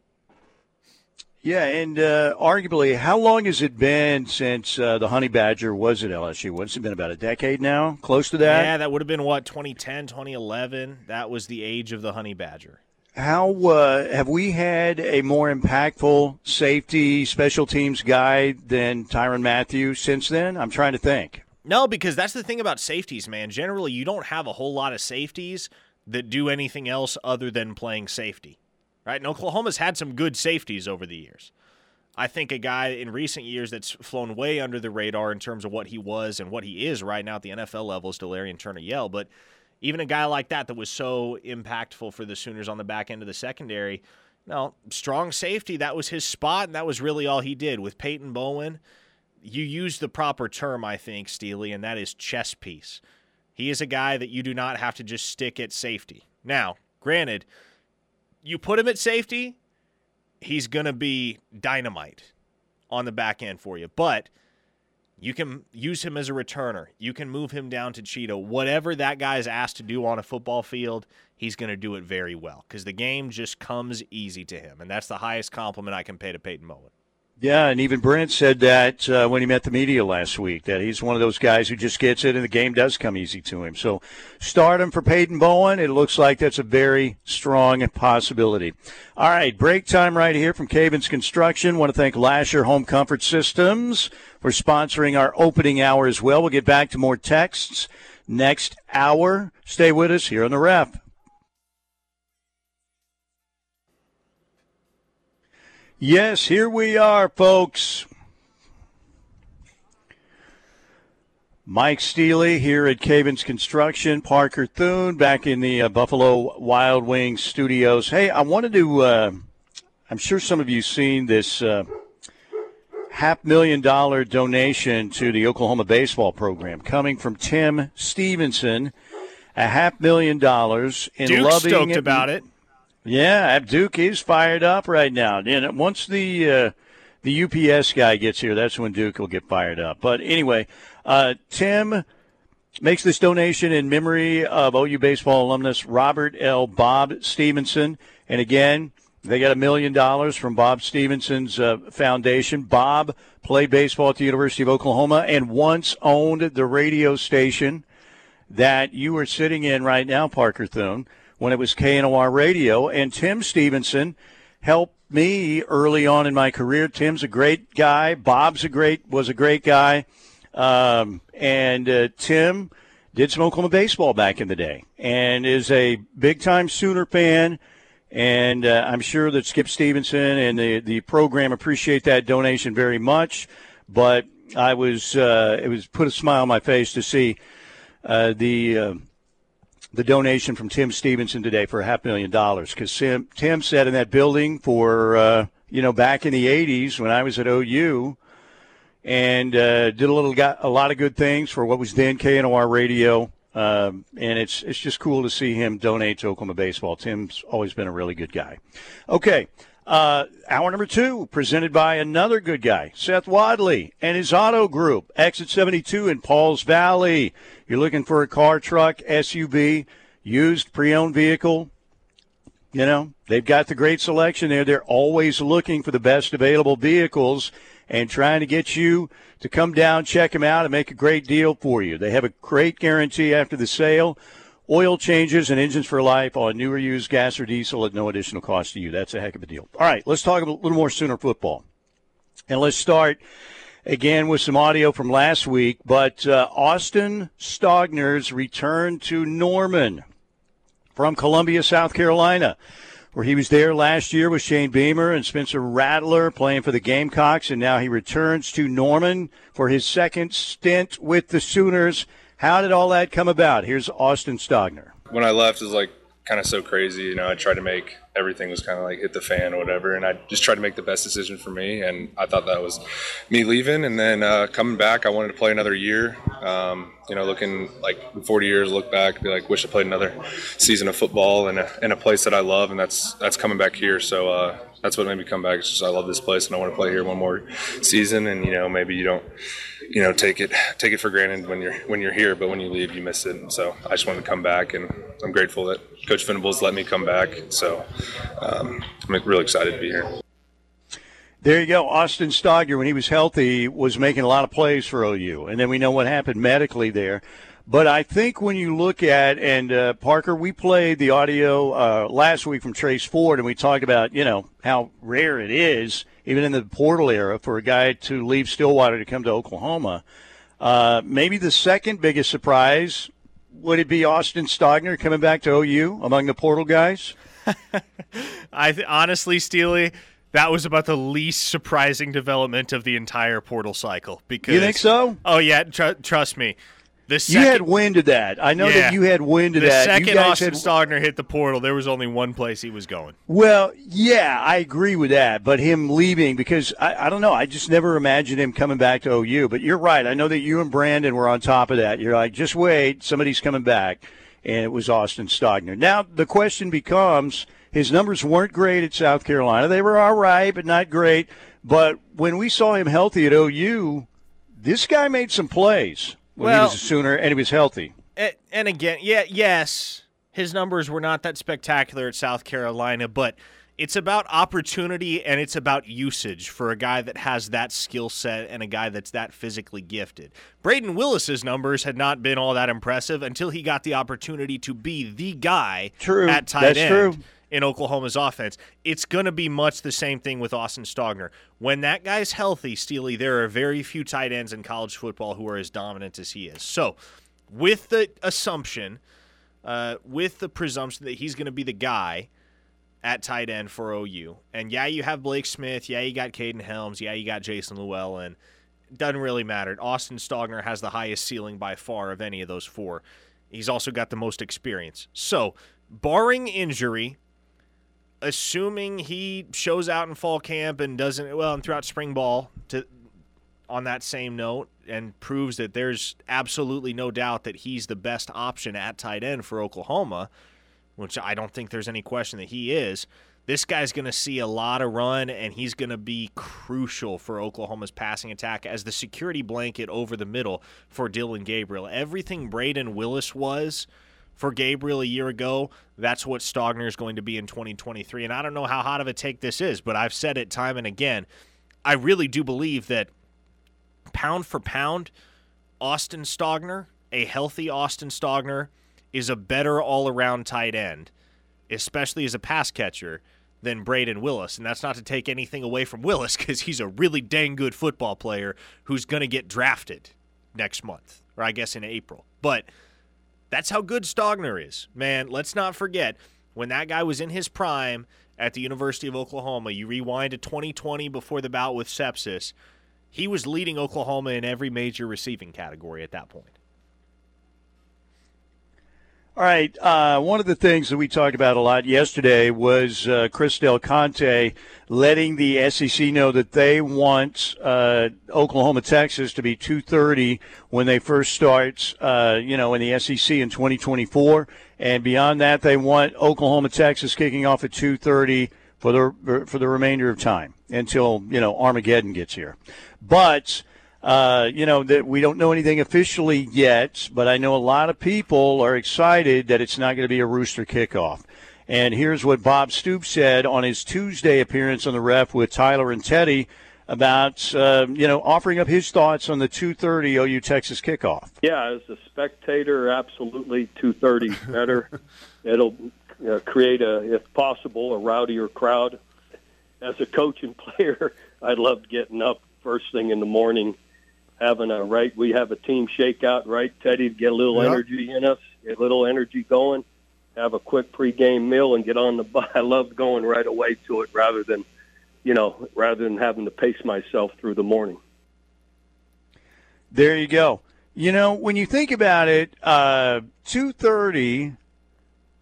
Yeah, and uh, arguably, how long has it been since uh, the Honey Badger was at LSU? What's it been, about a decade now? Close to that? Yeah, that would have been, what, 2010, 2011? That was the age of the Honey Badger. How uh, have we had a more impactful safety special teams guy than Tyrann Mathieu since then? I'm trying to think. No, because that's the thing about safeties, man. Generally, you don't have a whole lot of safeties that do anything else other than playing safety right? And Oklahoma's had some good safeties over the years. I think a guy in recent years that's flown way under the radar in terms of what he was and what he is right now at the NFL level is Delarrion Turner-Yell. But even a guy like that that was so impactful for the Sooners on the back end of the secondary, no, strong safety, that was his spot, and that was really all he did. With Peyton Bowen, you use the proper term, I think, Steely, and that is chess piece. He is a guy that you do not have to just stick at safety. Now, granted – you put him at safety, he's going to be dynamite on the back end for you. But you can use him as a returner. You can move him down to Cheetah. Whatever that guy is asked to do on a football field, he's going to do it very well because the game just comes easy to him. And that's the highest compliment I can pay to Peyton Bowen. Yeah, and even Brent said that uh, when he met the media last week, that he's one of those guys who just gets it and the game does come easy to him. So start him for Peyton Bowen. It looks like that's a very strong possibility. All right, break time right here from Cavins Construction. Want to thank Lasher Home Comfort Systems for sponsoring our opening hour as well. We'll get back to more texts next hour. Stay with us here on the ref. Yes, here we are, folks. Mike Steely here at Cavins Construction, Parker Thune back in the uh, Buffalo Wild Wings studios. Hey, I wanted to, uh, I'm sure some of you seen this uh, half million dollar donation to the Oklahoma baseball program coming from Tim Stevenson. A half million dollars in Duke's loving stoked about it. Yeah, Duke is fired up right now. And once the uh, the UPS guy gets here, that's when Duke will get fired up. But anyway, uh, Tim makes this donation in memory of OU baseball alumnus Robert L. Bob Stevenson. And again, they got a million dollars from Bob Stevenson's uh, foundation. Bob played baseball at the University of Oklahoma and once owned the radio station that you are sitting in right now, Parker Thune when it was KNOR Radio. And Tim Stevenson helped me early on in my career. Tim's a great guy. Bob's a great was a great guy. Um, and uh, Tim did some Oklahoma baseball back in the day, and is a big time Sooner fan. And uh, I'm sure that Skip Stevenson and the the program appreciate that donation very much. But I was uh, it was put a smile on my face to see uh, the uh, the donation from Tim Stevenson today for a half million dollars because Tim, Tim said in that building for uh, you know back in the '80s when I was at OU and uh, did a little got a lot of good things for what was then KNOR Radio. Um, and it's it's just cool to see him donate to Oklahoma baseball. Tim's always been a really good guy. Okay, uh, hour number two, presented by another good guy, Seth Wadley and his auto group, Exit 72 in Pauls Valley. You're looking for a car, truck, SUV, used pre owned vehicle. You know, they've got the great selection there. They're always looking for the best available vehicles and trying to get you to come down, check them out, and make a great deal for you. They have a great guarantee after the sale. Oil changes and engines for life on new or used gas or diesel at no additional cost to you. That's a heck of a deal. All right, let's talk a little more Sooner football. And let's start again with some audio from last week. But uh, Austin Stogner's return to Norman from Columbia, South Carolina, where he was there last year with Shane Beamer and Spencer Rattler playing for the Gamecocks, and now he returns to Norman for his second stint with the Sooners. How did all that come about? Here's Austin Stogner. When I left, it was like kind of so crazy. You know, I tried to make everything was kind of like hit the fan or whatever, and I just tried to make the best decision for me. And I thought that was me leaving, and then uh, coming back, I wanted to play another year. Um, you know, looking like in 40 years, look back, be like, wish I played another season of football in a, in a place that I love, and that's that's coming back here. So uh, that's what made me come back. It's just I love this place, and I want to play here one more season. And you know, maybe you don't you know take it take it for granted when you're when you're here, but when you leave, you miss it. And so I just wanted to come back, and I'm grateful that Coach Venables let me come back. So um, I'm really excited to be here. There you go. Austin Stogner, when he was healthy, was making a lot of plays for OU, and then we know what happened medically there. But I think when you look at and uh, Parker, we played the audio uh, last week from Trace Ford, and we talked about you know how rare it is, even in the portal era, for a guy to leave Stillwater to come to Oklahoma. Uh, maybe the second biggest surprise would it be Austin Stogner coming back to OU among the portal guys? I th- honestly, Steely, that was about the least surprising development of the entire portal cycle. Because you think so? Oh yeah, tr- trust me. The second, you had wind of that. I know yeah, that you had wind of the that. The second Austin had, Stogner hit the portal, there was only one place he was going. Well, yeah, I agree with that. But him leaving, because I, I don't know, I just never imagined him coming back to OU. But you're right. I know that you and Brandon were on top of that. You're like, just wait, somebody's coming back. And it was Austin Stogner. Now, the question becomes his numbers weren't great at South Carolina. They were all right, but not great. But when we saw him healthy at OU, this guy made some plays when well, he was a Sooner and he was healthy. And again, yeah, yes, his numbers were not that spectacular at South Carolina, but it's about opportunity and it's about usage for a guy that has that skill set and a guy that's that physically gifted. Brayden Willis's numbers had not been all that impressive until he got the opportunity to be the guy true. at tight that's end. True in Oklahoma's offense. It's going to be much the same thing with Austin Stogner. When that guy's healthy, Steely, there are very few tight ends in college football who are as dominant as he is. So, with the assumption, uh, with the presumption that he's going to be the guy at tight end for OU, and yeah, you have Blake Smith, yeah, you got Kaden Helms, yeah, you got Jason Llewellyn. Doesn't really matter. Austin Stogner has the highest ceiling by far of any of those four. He's also got the most experience. So, barring injury, assuming he shows out in fall camp and doesn't well and throughout spring ball to on that same note and proves that there's absolutely no doubt that he's the best option at tight end for Oklahoma, which I don't think there's any question that he is. This guy's going to see a lot of run, and he's going to be crucial for Oklahoma's passing attack as the security blanket over the middle for Dillon Gabriel. Everything Brayden Willis was for Gabriel a year ago. That's what Stogner is going to be in 2023. And I don't know how hot of a take this is, but I've said it time and again. I really do believe that pound for pound, Austin Stogner, a healthy Austin Stogner, is a better all around tight end, especially as a pass catcher, than Brayden Willis. And that's not to take anything away from Willis because he's a really dang good football player who's going to get drafted next month, or I guess in April. But that's how good Stogner is. Man, let's not forget when that guy was in his prime at the University of Oklahoma, you rewind to 2020 before the bout with sepsis, he was leading Oklahoma in every major receiving category at that point. All right. Uh, one of the things that we talked about a lot yesterday was uh, Chris Del Conte letting the SEC know that they want uh, Oklahoma, Texas to be 2:30 when they first start. Uh, you know, in the SEC in 2024, and beyond that, they want Oklahoma, Texas kicking off at 2:30 for the for the remainder of time until you know Armageddon gets here. But uh, you know that we don't know anything officially yet, but I know a lot of people are excited that it's not going to be a rooster kickoff. And here's what Bob Stoops said on his Tuesday appearance on the ref with Tyler and Teddy about uh, you know offering up his thoughts on the 2:30 OU Texas kickoff. Yeah, as a spectator, absolutely 2:30 better. It'll uh, create a, if possible, a rowdier crowd. As a coach and player, I loved getting up first thing in the morning having a right. We have a team shakeout, right, Teddy, to get a little yep. energy in us, get a little energy going, have a quick pregame meal, and get on the bus. I love going right away to it rather than, you know, rather than having to pace myself through the morning. There you go. You know, when you think about it, uh, two thirty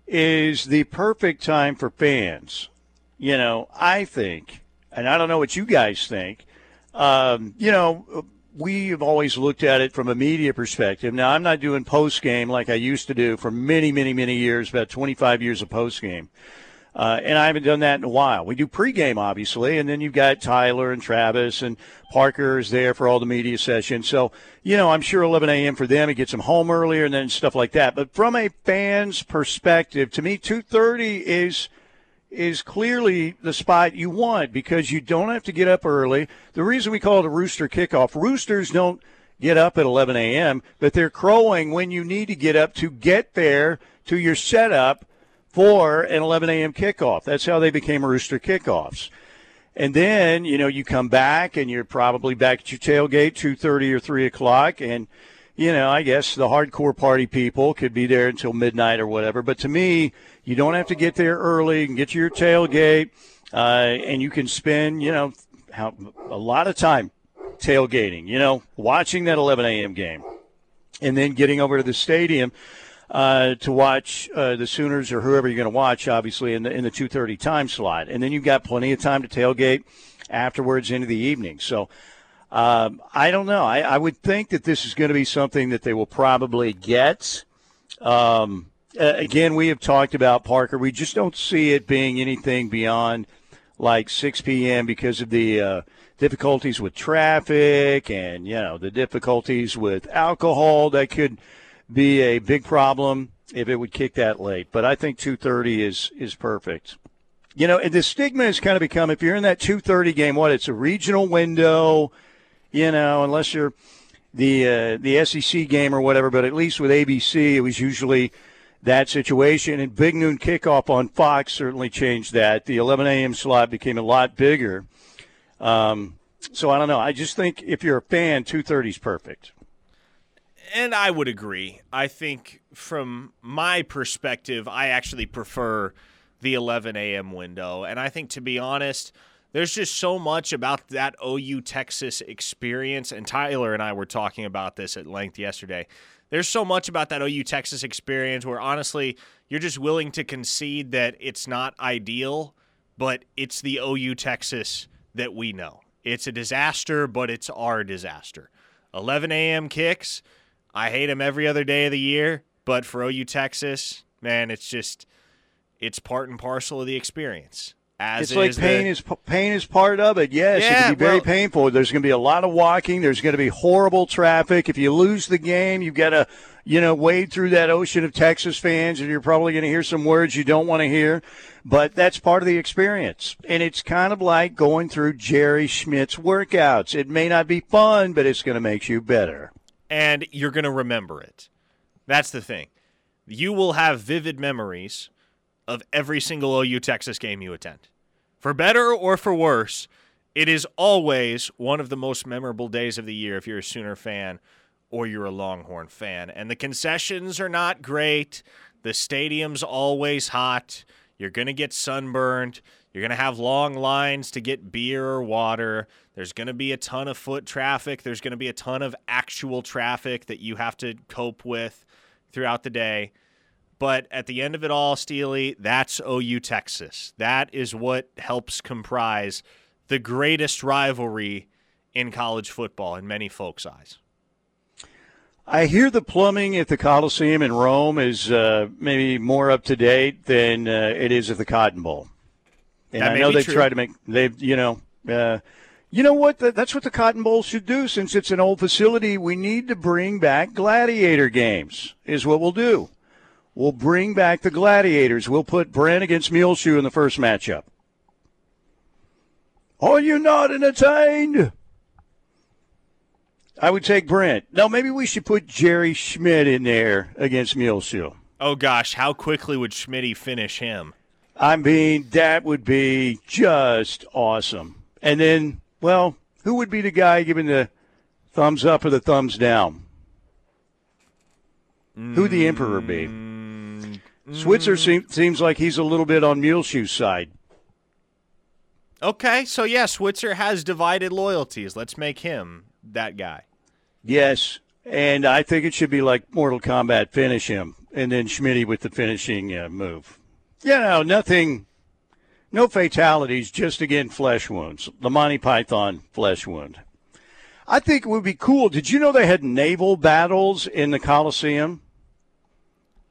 is the perfect time for fans. You know, I think, and I don't know what you guys think. Um, you know, we have always looked at it from a media perspective. Now, I'm not doing post game like I used to do for many, many, many years, about 25 years of post game. Uh, and I haven't done that in a while. We do pregame, obviously, and then you've got Tyler and Travis and Parker is there for all the media sessions. So, you know, I'm sure 11 a.m. for them. It gets them home earlier and then stuff like that. But from a fan's perspective, to me, 2:30 is is clearly the spot you want because you don't have to get up early. The reason we call it a rooster kickoff, roosters don't get up at 11 a.m., but they're crowing when you need to get up to get there to your setup for an 11 a.m. kickoff. That's how they became rooster kickoffs. And then, you know, you come back and you're probably back at your tailgate 2.30 or 3 o'clock. And, you know, I guess the hardcore party people could be there until midnight or whatever. But to me, you don't have to get there early. Can get to your tailgate uh, and you can spend, you know, how, a lot of time tailgating, you know, watching that 11 a.m. game and then getting over to the stadium uh, to watch uh, the Sooners or whoever you're going to watch, obviously in the in the 2:30 time slot, and then you've got plenty of time to tailgate afterwards into the evening. So. Um, I don't know. I, I, would think that this is going to be something that they will probably get. Um, again, we have talked about Parker. We just don't see it being anything beyond like 6 p.m. because of the uh, difficulties with traffic and you know the difficulties with alcohol that could be a big problem if it would kick that late. But I think 2:30 is is perfect. You know, the stigma has kind of become if you're in that 2:30 game, what it's a regional window, you know, unless you're the uh, the SEC game or whatever. But at least with ABC, it was usually that situation. And big noon kickoff on Fox certainly changed that. The 11 a.m. slot became a lot bigger. Um, so I don't know. I just think if you're a fan, 2:30 is perfect and I would agree. I think from my perspective, I actually prefer the 11 a.m. window. And I think, to be honest, there's just so much about that OU Texas experience. And Tyler and I were talking about this at length yesterday. There's so much about that OU Texas experience where honestly, you're just willing to concede that it's not ideal, but it's the OU Texas that we know. It's a disaster, but it's our disaster. 11 a.m. kicks I hate them every other day of the year, but for OU Texas, man, it's just it's part and parcel of the experience. As it's like pain the, is pain is part of it. Yes, yeah, it can be very well, painful. There's going to be a lot of walking. There's going to be horrible traffic. If you lose the game, you've got to you know wade through that ocean of Texas fans, and you're probably going to hear some words you don't want to hear. But that's part of the experience, and it's kind of like going through Jerry Schmidt's workouts. It may not be fun, but it's going to make you better and you're going to remember it. That's the thing. You will have vivid memories of every single OU Texas game you attend. For better or for worse, it is always one of the most memorable days of the year if you're a Sooner fan or you're a Longhorn fan. And the concessions are not great. The stadium's always hot. You're going to get sunburned. You're going to have long lines to get beer or water. There's going to be a ton of foot traffic. There's going to be a ton of actual traffic that you have to cope with throughout the day. But at the end of it all, Steely, that's OU Texas. That is what helps comprise the greatest rivalry in college football in many folks' eyes. I hear the plumbing at the Coliseum in Rome is uh, maybe more up to date than uh, it is at the Cotton Bowl. And I know they've true. tried to make they've you know uh, you know what that's what the Cotton Bowl should do since it's an old facility. We need to bring back gladiator games. Is what we'll do. We'll bring back the gladiators. We'll put Brent against Muleshoe in the first matchup. Are you not entertained? I would take Brent. No, maybe we should put Jerry Schmidt in there against Muleshoe. Oh gosh, how quickly would Schmidt finish him? I mean, that would be just awesome. And then, well, who would be the guy giving the thumbs up or the thumbs down? Mm, who the emperor be? Mm, Switzer seem, seems like he's a little bit on Muleshoe's side. Okay, so yeah, Switzer has divided loyalties. Let's make him that guy. Yes, and I think it should be like Mortal Kombat. Finish him and then Schmidt with the finishing uh, move. You know, nothing, no fatalities, just again flesh wounds. The Monty Python flesh wound. I think it would be cool. Did you know they had naval battles in the Coliseum?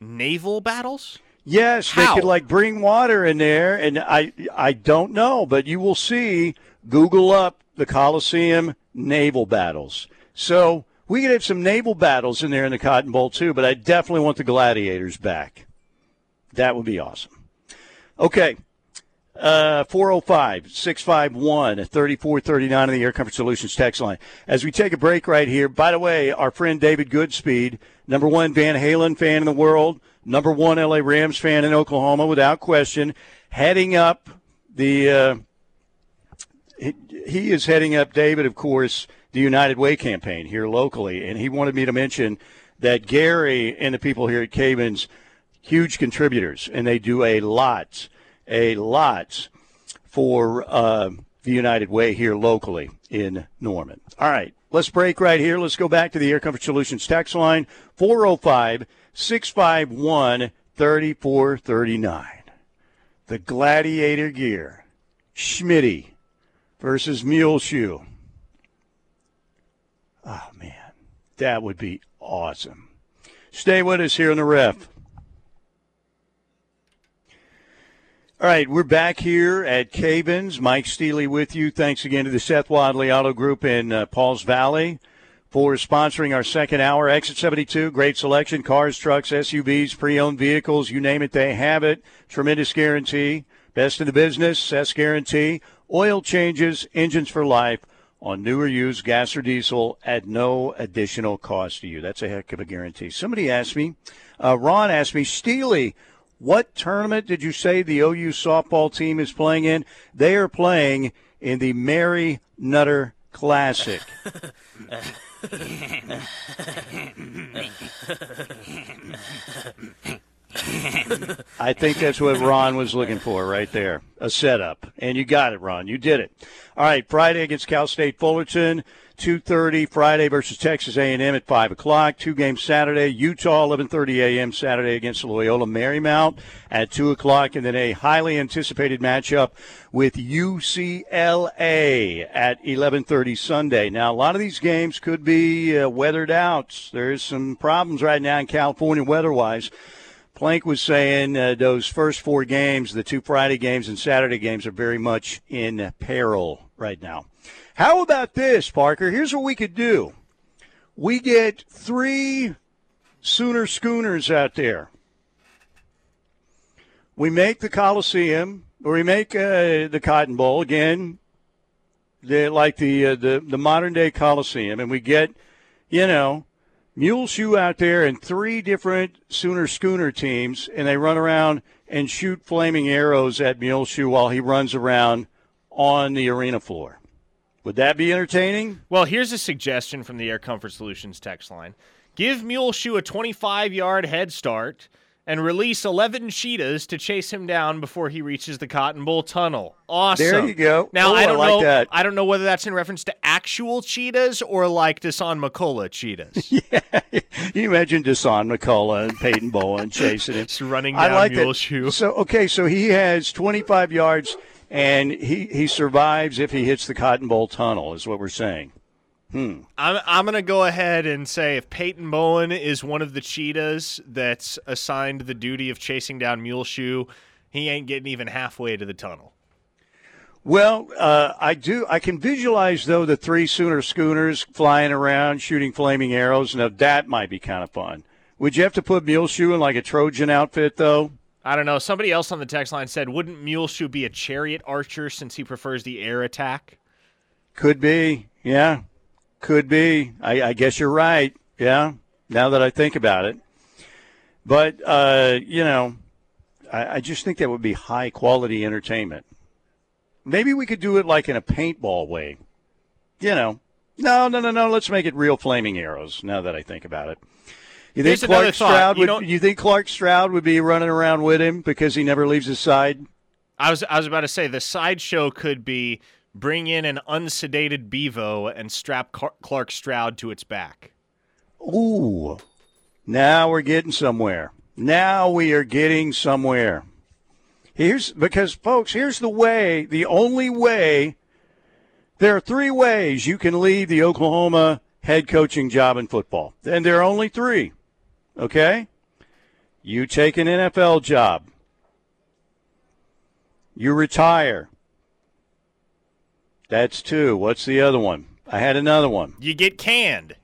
Naval battles? Yes, How? they could like bring water in there, and I I don't know, but you will see. Google up the Coliseum naval battles. So we could have some naval battles in there in the Cotton Bowl too. But I definitely want the gladiators back. That would be awesome. Okay. Uh, 405 651 3439 on the Air Comfort Solutions text line. As we take a break right here, by the way, our friend David Goodspeed, number one Van Halen fan in the world, number one LA Rams fan in Oklahoma, without question, heading up the. Uh, he, he is heading up, David, of course, the United Way campaign here locally, and he wanted me to mention that Gary and the people here at Cavins, huge contributors, and they do a lot a lot for uh, the United Way here locally in Norman. All right, let's break right here. Let's go back to the Air Comfort Solutions tax line 405 651 3439. The Gladiator gear. Schmitty versus Mule Shoe. Oh, man. That would be awesome. Stay with us here in the ref. All right, we're back here at Cavins. Mike Steely with you. Thanks again to the Seth Wadley Auto Group in uh, Pauls Valley for sponsoring our second hour. Exit 72, great selection cars, trucks, SUVs, pre owned vehicles, you name it, they have it. Tremendous guarantee. Best in the business, S guarantee. Oil changes, engines for life on new or used gas or diesel at no additional cost to you. That's a heck of a guarantee. Somebody asked me, uh, Ron asked me, Steely, what tournament did you say the OU softball team is playing in? They are playing in the Mary Nutter Classic. I think that's what Ron was looking for right there. A setup. And you got it, Ron. You did it. All right, Friday against Cal State Fullerton. 2.30 Friday versus Texas A&M at 5 o'clock. Two games Saturday. Utah 11.30 a.m. Saturday against Loyola Marymount at 2 o'clock. And then a highly anticipated matchup with UCLA at 11.30 Sunday. Now, a lot of these games could be uh, weathered out. There's some problems right now in California weather-wise. Plank was saying uh, those first four games, the two Friday games and Saturday games, are very much in peril right now. How about this, Parker? Here's what we could do. We get three Sooner Schooners out there. We make the Coliseum, or we make uh, the Cotton Bowl again, the, like the, uh, the the modern day Coliseum, and we get, you know, Mule Shoe out there and three different Sooner Schooner teams, and they run around and shoot flaming arrows at Mule Shoe while he runs around on the arena floor. Would that be entertaining? Well, here's a suggestion from the Air Comfort Solutions text line. Give Mule Shoe a 25 yard head start and release 11 cheetahs to chase him down before he reaches the Cotton Bowl tunnel. Awesome. There you go. Now Oh, I I don't like know. that. I don't know whether that's in reference to actual cheetahs or like Dasan McCullough cheetahs. yeah, you imagine Dasan McCullough and Peyton Bowen chasing him. Just running I down like Mule that. Shoe. So okay, so he has 25 yards, and he he survives if he hits the Cotton Bowl tunnel. Is what we're saying. I'm I'm gonna go ahead and say if Peyton Bowen is one of the cheetahs that's assigned the duty of chasing down Mule Shoe, he ain't getting even halfway to the tunnel. Well, uh, I do. I can visualize though the three Sooner schooners flying around shooting flaming arrows. Now that might be kind of fun. Would you have to put Mule Shoe in like a Trojan outfit though? I don't know. Somebody else on the text line said, "Wouldn't Mule Shoe be a chariot archer since he prefers the air attack?" Could be. Yeah, could be. I, I guess you're right. Yeah. Now that I think about it, but uh, you know, I, I just think that would be high quality entertainment. Maybe we could do it like in a paintball way. You know, no, no, no, no. Let's make it real flaming arrows. Now that I think about it. You think Here's Clark. Stroud would? don't- You think Clark Stroud would be running around with him because he never leaves his side? I was I was about to say the sideshow could be bring in an unsedated Bevo and strap Clark Stroud to its back. Ooh, now we're getting somewhere. Now we are getting somewhere. Here's because, folks, here's the way, the only way. There are three ways you can leave the Oklahoma head coaching job in football. And there are only three. Okay? You take an NFL job. You retire. That's two. What's the other one? I had another one. You get canned.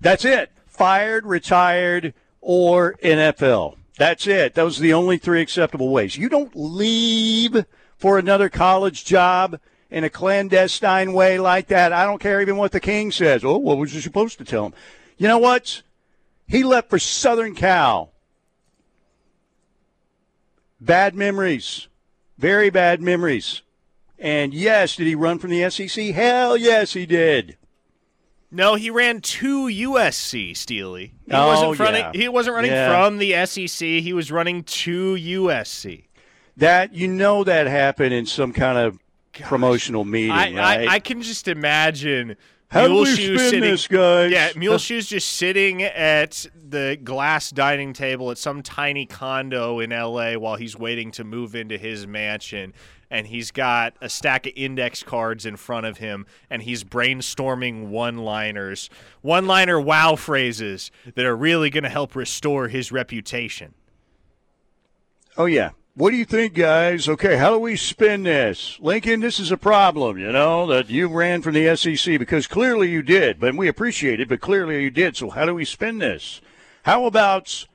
That's it. Fired, retired, or NFL. That's it. Those are the only three acceptable ways. You don't leave for another college job in a clandestine way like that. I don't care even what the king says. Oh, what was you supposed to tell him? You know what? He left for Southern Cal. Bad memories. Very bad memories. And yes, did he run from the SEC? Hell yes, he did. No, he ran to USC, Steely. He Oh, wasn't running yeah. he wasn't running Yeah. from the SEC, he was running to USC. That you know that happened in some kind of promotional meeting, I, right? I, I can just imagine How do we Muleshoe spin sitting, this, guys? Yeah, Muleshoe's just sitting at the glass dining table at some tiny condo in LA while he's waiting to move into his mansion. And he's got a stack of index cards in front of him, and he's brainstorming one liners, one liner wow phrases that are really going to help restore his reputation. Oh yeah. What do you think, guys? Okay, how do we spin this? Lincoln, this is a problem, you know, that you ran from the SEC because clearly you did, but we appreciate it, but clearly you did. So how do we spin this? How about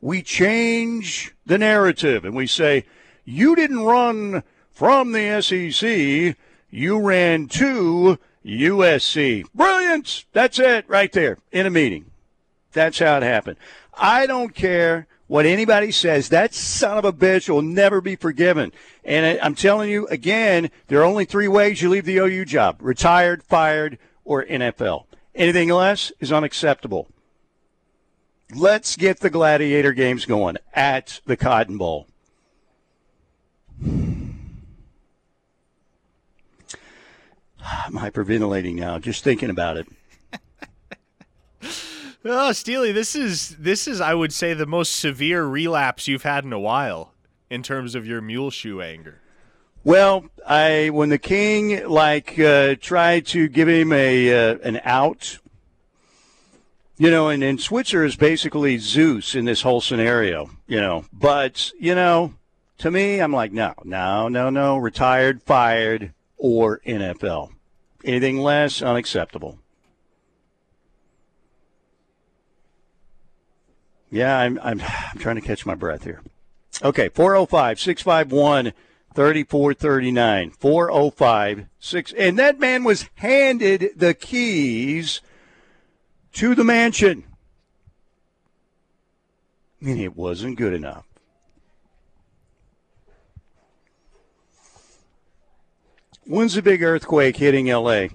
we change the narrative and we say, you didn't run from the SEC, you ran to USC. Brilliant! That's it right there in a meeting. That's how it happened. I don't care what anybody says. That son of a bitch will never be forgiven. And I'm telling you again, there are only three ways you leave the OU job retired, fired, or NFL. Anything less is unacceptable. Let's get the gladiator games going at the Cotton Bowl. I'm hyperventilating now, just thinking about it. Oh, Steely, this is this is I would say the most severe relapse you've had in a while in terms of your mule shoe anger. Well, I when the king like uh, tried to give him a uh, an out, you know, and, and Switzer is basically Zeus in this whole scenario, you know. But you know, to me, I'm like, no, no, no, no, retired, fired, or NFL. Anything less, unacceptable. Yeah, I'm, I'm, I'm trying to catch my breath here. Okay, 405 651 3439. 405 6. And that man was handed the keys to the mansion. And it wasn't good enough. When's the big earthquake hitting LA?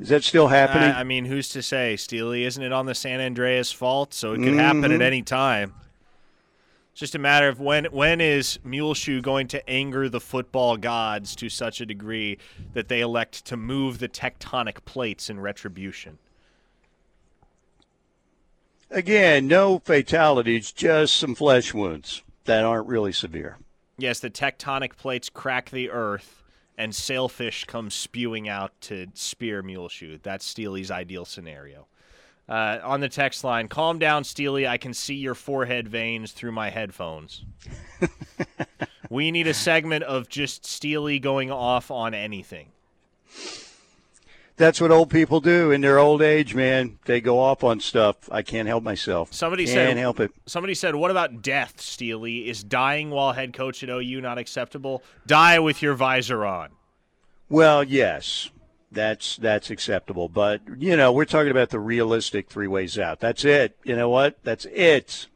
Is that still happening? I mean, who's to say, Steely? Isn't it on the San Andreas fault? So it could happen Mm-hmm. at any time. It's just a matter of when when is Muleshoe going to anger the football gods to such a degree that they elect to move the tectonic plates in retribution. Again, no fatalities, just some flesh wounds that aren't really severe. Yes, the tectonic plates crack the earth, and sailfish come spewing out to spear Muleshoe. That's Steely's ideal scenario. Uh, on the text line, calm down, Steely. I can see your forehead veins through my headphones. we need a segment of just Steely going off on anything. That's what old people do in their old age, man. They go off on stuff. I can't help myself. Somebody can't said help it. Somebody said, "What about death, Steely? Is dying while head coach at OU not acceptable? Die with your visor on." Well, yes, that's that's acceptable. But you know, we're talking about the realistic three ways out. That's it. You know what? That's it.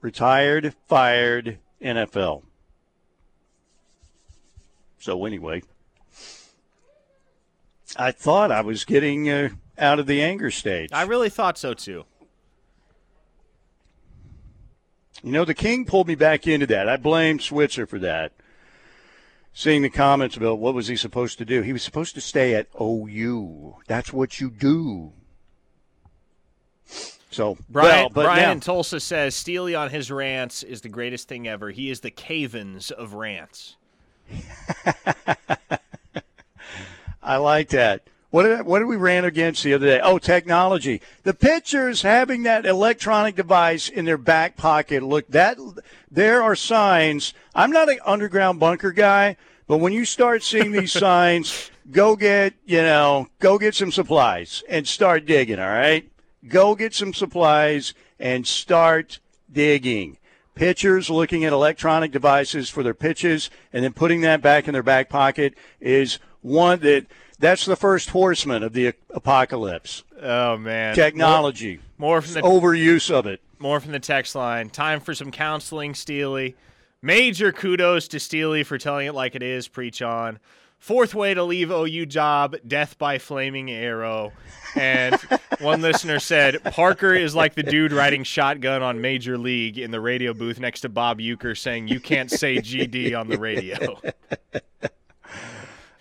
Retired, fired, NFL. So anyway, I thought I was getting uh, out of the anger stage. I really thought so too. You know, the king pulled me back into that. I blame Switzer for that. Seeing the comments about what was he supposed to do? He was supposed to stay at OU. That's what you do. So Brian, well, Brian now, in Tulsa says Steely on his rants is the greatest thing ever. He is the Cavins of rants. I like that. What did, what did we ran against the other day? Oh, technology. The pitchers having that electronic device in their back pocket. Look, that there are signs. I'm not an underground bunker guy, but when you start seeing these signs, go get you know, go get some supplies and start digging. All right, go get some supplies and start digging. Pitchers looking at electronic devices for their pitches and then putting that back in their back pocket is one that that's the first horseman of the apocalypse. Oh man, Technology, More, more from the overuse of it. more from the text line. Time for some counseling, Steely. Major kudos to Steely for telling it like it is. Preach on. Fourth way to leave OU job: death by flaming arrow. And one listener said Parker is like the dude riding shotgun on Major League in the radio booth next to Bob Uecker, saying you can't say GD on the radio.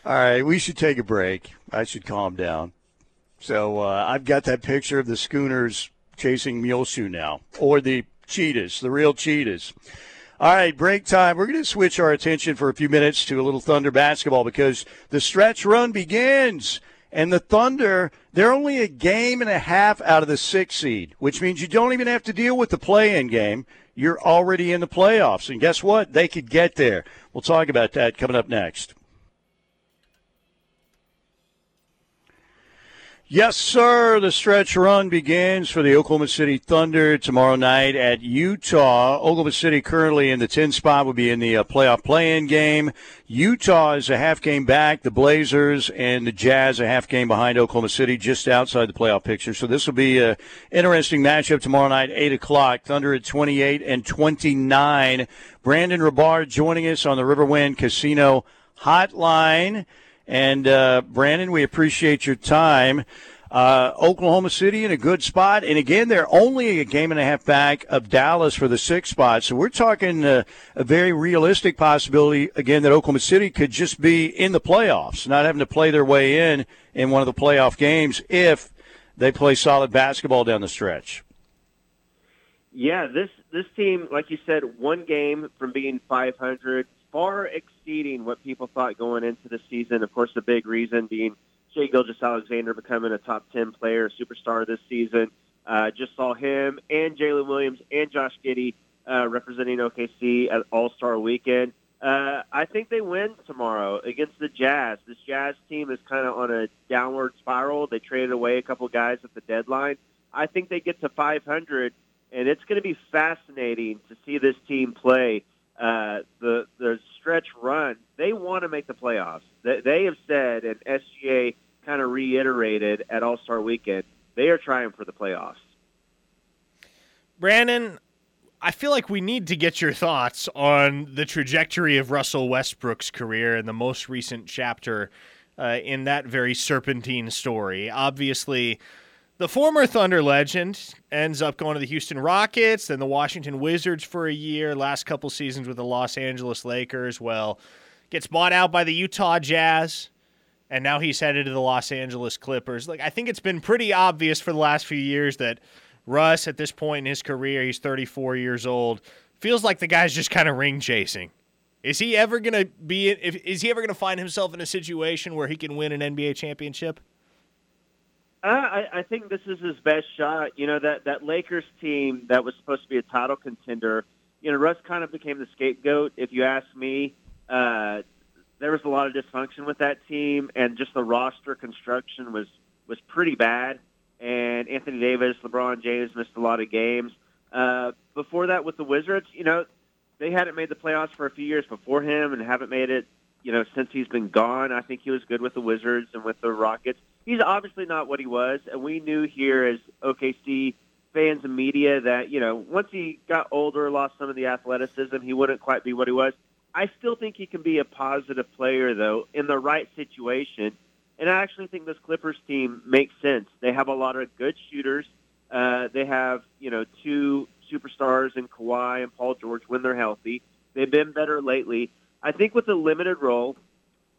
All right, we should take a break. I should calm down. So uh, I've got that picture of the schooners chasing Muleshoe now, or the cheetahs, the real cheetahs. All right, break time. We're going to switch our attention for a few minutes to a little Thunder basketball because the stretch run begins. And the Thunder, they're only a game and a half out of the six seed, which means you don't even have to deal with the play in game. You're already in the playoffs. And guess what? They could get there. We'll talk about that coming up next. Yes, sir. The stretch run begins for the Oklahoma City Thunder tomorrow night at Utah. Oklahoma City currently in the 10 spot will be in the uh, playoff play-in game. Utah is a half game back. The Blazers and the Jazz a half game behind Oklahoma City, just outside the playoff picture. So this will be an interesting matchup tomorrow night, 8 o'clock. Thunder at 28 and 29. Brandon Rahbar joining us on the Riverwind Casino Hotline. And uh, Brandon, we appreciate your time. Uh, Oklahoma City in a good spot, and again, they're only a game and a half back of Dallas for the sixth spot. So we're talking uh, a very realistic possibility again that Oklahoma City could just be in the playoffs, not having to play their way in in one of the playoff games if they play solid basketball down the stretch. Yeah, this this team, like you said, one game from being 500, far exceeding what people thought going into the season. Of course, the big reason being Shai Gilgeous-Alexander becoming a top 10 player, superstar this season. Uh, just saw him and Jalen Williams and Josh Giddey uh, representing OKC at All Star Weekend. Uh, I think they win tomorrow against the Jazz. This Jazz team is kind of on a downward spiral. They traded away a couple guys at the deadline. I think they get to 500, and it's going to be fascinating to see this team play uh, the the stretch run. They want to make the playoffs. They, they have said, and SGA kind of reiterated at All Star Weekend, they are trying for the playoffs. Brandon, I feel like we need to get your thoughts on the trajectory of Russell Westbrook's career and the most recent chapter uh, in that very serpentine story. Obviously, the former Thunder legend ends up going to the Houston Rockets, then the Washington Wizards for a year, last couple seasons with the Los Angeles Lakers. Well, gets bought out by the Utah Jazz, and now he's headed to the Los Angeles Clippers. Like I think it's been pretty obvious for the last few years that Russ, at this point in his career, he's 34 years old, feels like the guy's just kind of ring chasing. Is he ever going to be? If, is he ever going to find himself in a situation where he can win an NBA championship? I, I think this is his best shot. You know that that Lakers team that was supposed to be a title contender. You know, Russ kind of became the scapegoat. If you ask me, uh, there was a lot of dysfunction with that team, and just the roster construction was was pretty bad. And Anthony Davis, LeBron James missed a lot of games. Uh, before that, with the Wizards, you know, they hadn't made the playoffs for a few years before him, and haven't made it you know, since he's been gone. I think he was good with the Wizards and with the Rockets. He's obviously not what he was, and we knew here as OKC fans and media that, you know, once he got older, lost some of the athleticism, he wouldn't quite be what he was. I still think he can be a positive player, though, in the right situation. And I actually think this Clippers team makes sense. They have a lot of good shooters. Uh, they have, you know, two superstars in Kawhi and Paul George when they're healthy. They've been better lately. I think with a limited role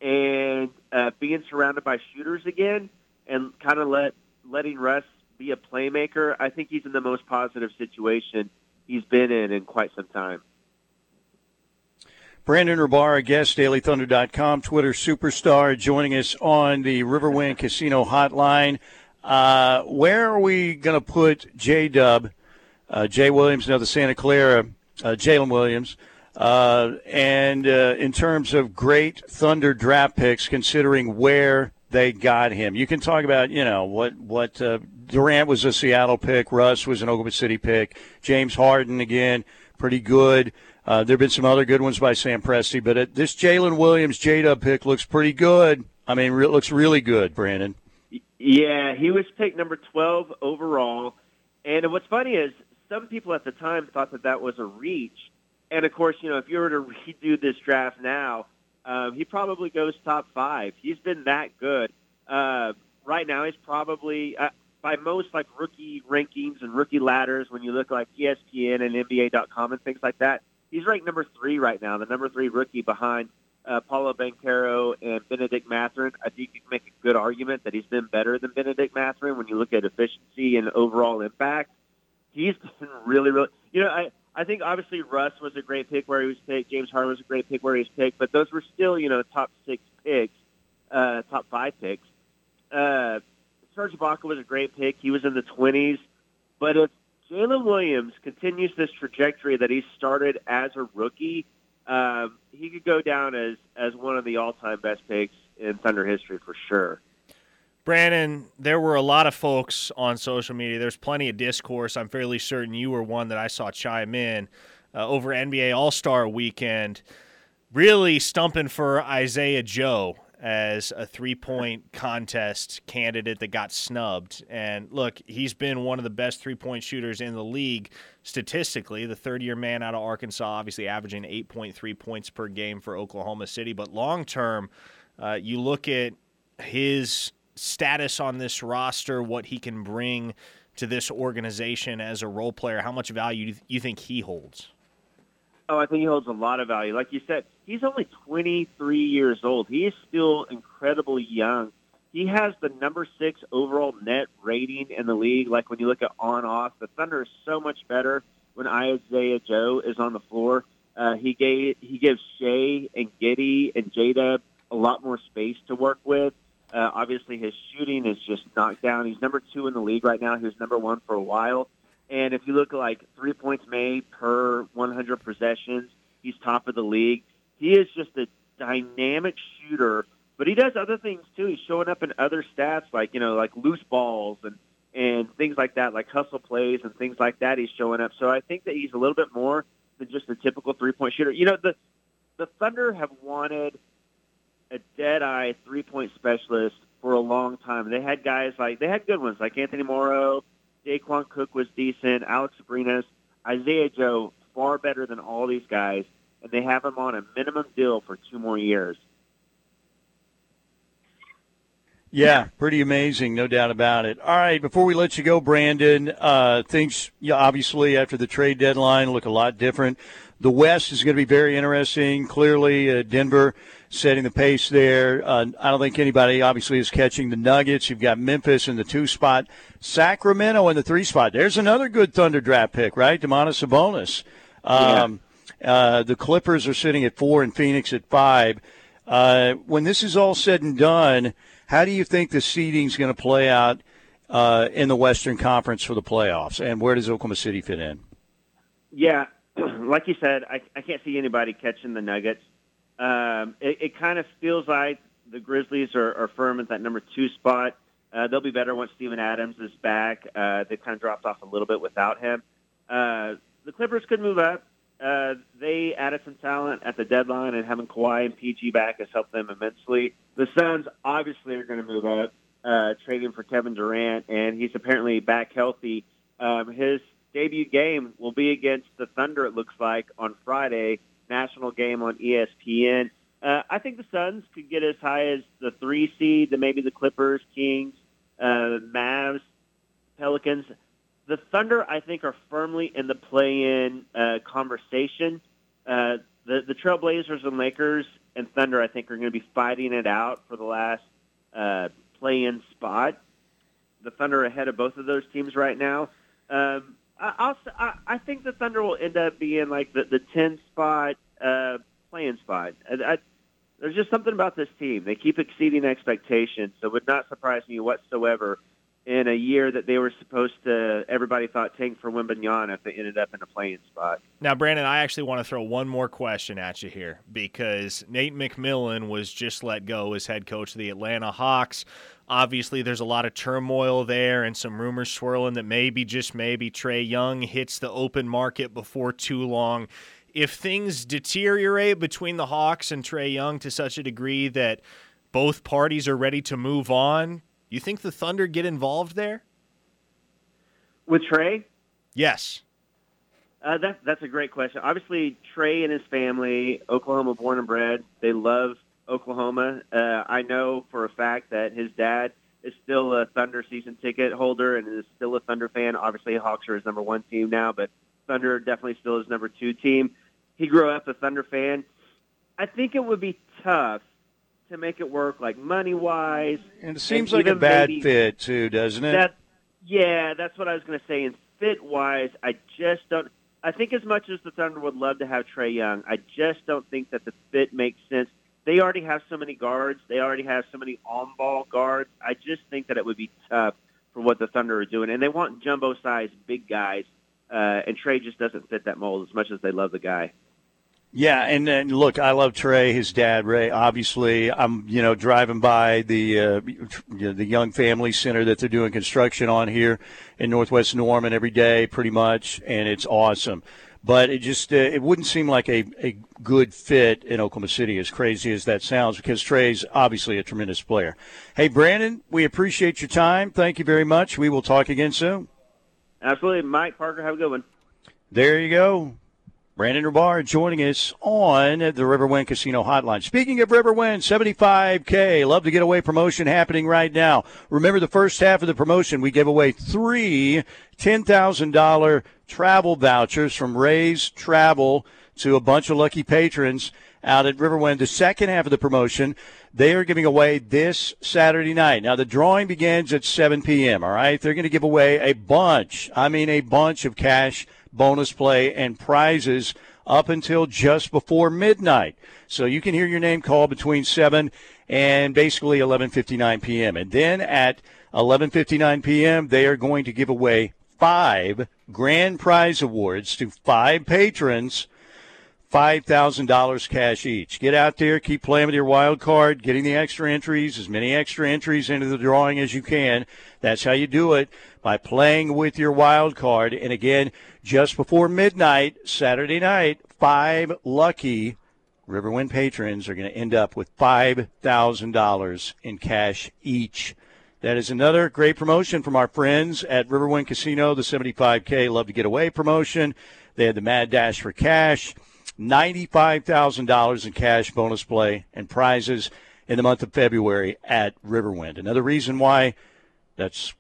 and uh, being surrounded by shooters again, and kind of let letting Russ be a playmaker, I think he's in the most positive situation he's been in in quite some time. Brandon Rahbar, guest, dailythunder.com, Twitter superstar, joining us on the Riverwind Casino hotline. Uh, where are we going to put J Dub, uh, Jay Williams, now the Santa Clara, uh, Jalen Williams, uh, and uh, in terms of great Thunder draft picks, considering where they got him, you can talk about you know what what uh, Durant was a Seattle pick, Russ was an Oklahoma City pick, James Harden again, pretty good. Uh, there have been some other good ones by Sam Presti, but it, this Jalen Williams J Dub pick looks pretty good. I mean, it looks really good, Brandon. Yeah, he was picked number 12 overall. And what's funny is some people at the time thought that that was a reach. And of course, you know, if you were to redo this draft now, um, he probably goes top five. He's been that good. Uh, right now, he's probably uh, by most like rookie rankings and rookie ladders. When you look like ESPN and NBA.com and things like that, he's ranked number three right now, the number three rookie behind uh, Paolo Banchero and Bennedict Mathurin. I think you can make a good argument that he's been better than Bennedict Mathurin when you look at efficiency and overall impact. He's been really, really. You know, I I think obviously Russ was a great pick where he was picked. James Harden was a great pick where he was picked, but those were still you know top six picks, uh, top five picks. Uh, Serge Ibaka was a great pick. He was in the twenties, but if Jalen Williams continues this trajectory that he started as a rookie, um, he could go down as as one of the all time best picks in Thunder history for sure. Brandon, there were a lot of folks on social media. There's plenty of discourse. I'm fairly certain you were one that I saw chime in uh, over NBA All Star weekend, really stumping for Isaiah Joe as a three point contest candidate that got snubbed. And look, he's been one of the best three point shooters in the league statistically. The third year man out of Arkansas, obviously averaging 8.3 points per game for Oklahoma City. But long term, uh, you look at his status on this roster, what he can bring to this organization as a role player, how much value do you think he holds? Oh, I think he holds a lot of value. Like you said, he's only 23 years old. He is still incredibly young. He has the number six overall net rating in the league. Like when you look at on off, the Thunder is so much better when Isaiah Joe is on the floor. Uh, he gave he gives Shai and Giddey and J-Dub a lot more space to work with. Uh, obviously, his shooting is just knocked down. He's number two in the league right now. He was number one for a while. And if you look at like three points made per 100 possessions, he's top of the league. He is just a dynamic shooter, but he does other things too. He's showing up in other stats like you know like loose balls and and things like that, like hustle plays and things like that. He's showing up. So I think that he's a little bit more than just a typical three point shooter. You know the the Thunder have wanted a dead eye three point specialist for a long time. They had guys like they had good ones like Anthony Morrow Daequan Cook was decent. Alex Abrines, Isaiah Joe, far better than all these guys, and they have him on a minimum deal for two more years. Yeah, pretty amazing, no doubt about it. All right, before we let you go, Brandon, uh, things yeah, obviously after the trade deadline look a lot different. The West is going to be very interesting. Clearly, uh, Denver setting the pace there. Uh, I don't think anybody obviously is catching the Nuggets. You've got Memphis in the two spot, Sacramento in the three spot. There's another good Thunder draft pick, right? Domantas Sabonis. Um, yeah. uh, the Clippers are sitting at four and Phoenix at five. Uh, when this is all said and done, how do you think the seeding is going to play out uh, in the Western Conference for the playoffs, and where does Oklahoma City fit in? Yeah, like you said, I, I can't see anybody catching the Nuggets. Um, it, it kind of feels like the Grizzlies are, are firm at that number two spot. Uh, they'll be better once Steven Adams is back. Uh, they kind of dropped off a little bit without him. Uh, the Clippers could move up. Uh, they added some talent at the deadline, and having Kawhi and PG back has helped them immensely. The Suns obviously are going to move up, uh, trading for Kevin Durant, and he's apparently back healthy. Um, his debut game will be against the Thunder, it looks like, on Friday national game on ESPN. Uh, I think the Suns could get as high as the three seed, then maybe the Clippers, Kings, uh, Mavs, Pelicans. The Thunder, I think, are firmly in the play-in uh, conversation. Uh, the the Trailblazers and Lakers and Thunder, I think, are going to be fighting it out for the last uh, play-in spot. the Thunder ahead of both of those teams right now. Um, I, I, I think the Thunder will end up being like the the 10 spot uh, playing spot. I, I, there's just something about this team. They keep exceeding expectations, so it would not surprise me whatsoever in a year that they were supposed to, everybody thought tank for Wembanyama if they ended up in a playing spot. Now, Brandon, I actually want to throw one more question at you here because Nate McMillan was just let go as head coach of the Atlanta Hawks. Obviously, there's a lot of turmoil there and some rumors swirling that maybe, just maybe, Trae Young hits the open market before too long. If things deteriorate between the Hawks and Trae Young to such a degree that both parties are ready to move on, you think the Thunder get involved there? With Trae? Yes. Uh, that, that's a great question. Obviously, Trae and his family, Oklahoma born and bred, they love Oklahoma. Uh, I know for a fact that his dad is still a Thunder season ticket holder and is still a Thunder fan. Obviously, Hawks are his number one team now, but Thunder definitely still his number two team. He grew up a Thunder fan. I think it would be tough to make it work, like money wise. And it seems and like a bad fit too, doesn't it? That, yeah, that's what I was going to say. And fit wise, I just don't. I think as much as the Thunder would love to have Trae Young, I just don't think that the fit makes sense. They already have so many guards. They already have so many on-ball guards. I just think that it would be tough for what the Thunder are doing, and they want jumbo-sized big guys. Uh, and Trae just doesn't fit that mold as much as they love the guy. Yeah, and, and look, I love Trae, his dad Ray. Obviously, I'm you know driving by the uh, the Young Family Center that they're doing construction on here in Northwest Norman every day, pretty much, and it's awesome. But it just uh, it wouldn't seem like a, a good fit in Oklahoma City, as crazy as that sounds, because Trae's obviously a tremendous player. Hey, Brandon, we appreciate your time. Thank you very much. We will talk again soon. Absolutely, Mike Parker. Have a good one. There you go. Brandon Rahbar joining us on the Riverwind Casino Hotline. Speaking of Riverwind, 75K, love to get away promotion happening right now. Remember the first half of the promotion, we gave away three $10,000 travel vouchers from Ray's Travel to a bunch of lucky patrons out at Riverwind. The second half of the promotion, they are giving away this Saturday night. Now, the drawing begins at 7 p.m., all right? They're going to give away a bunch, I mean, a bunch of cash bonus play, and prizes up until just before midnight. So you can hear your name called between 7 and basically 11:59 p.m. And then at 11:59 p.m. they are going to give away five grand prize awards to five patrons. $5,000 cash each. Get out there, keep playing with your wild card, getting the extra entries, as many extra entries into the drawing as you can. That's how you do it by playing with your wild card. And again, just before midnight, Saturday night, five lucky Riverwind patrons are going to end up with $5,000 in cash each. That is another great promotion from our friends at Riverwind Casino, the 75K Love to Get Away promotion. They had the Mad Dash for cash, $95,000 in cash bonus play and prizes in the month of February at Riverwind. Another reason why that's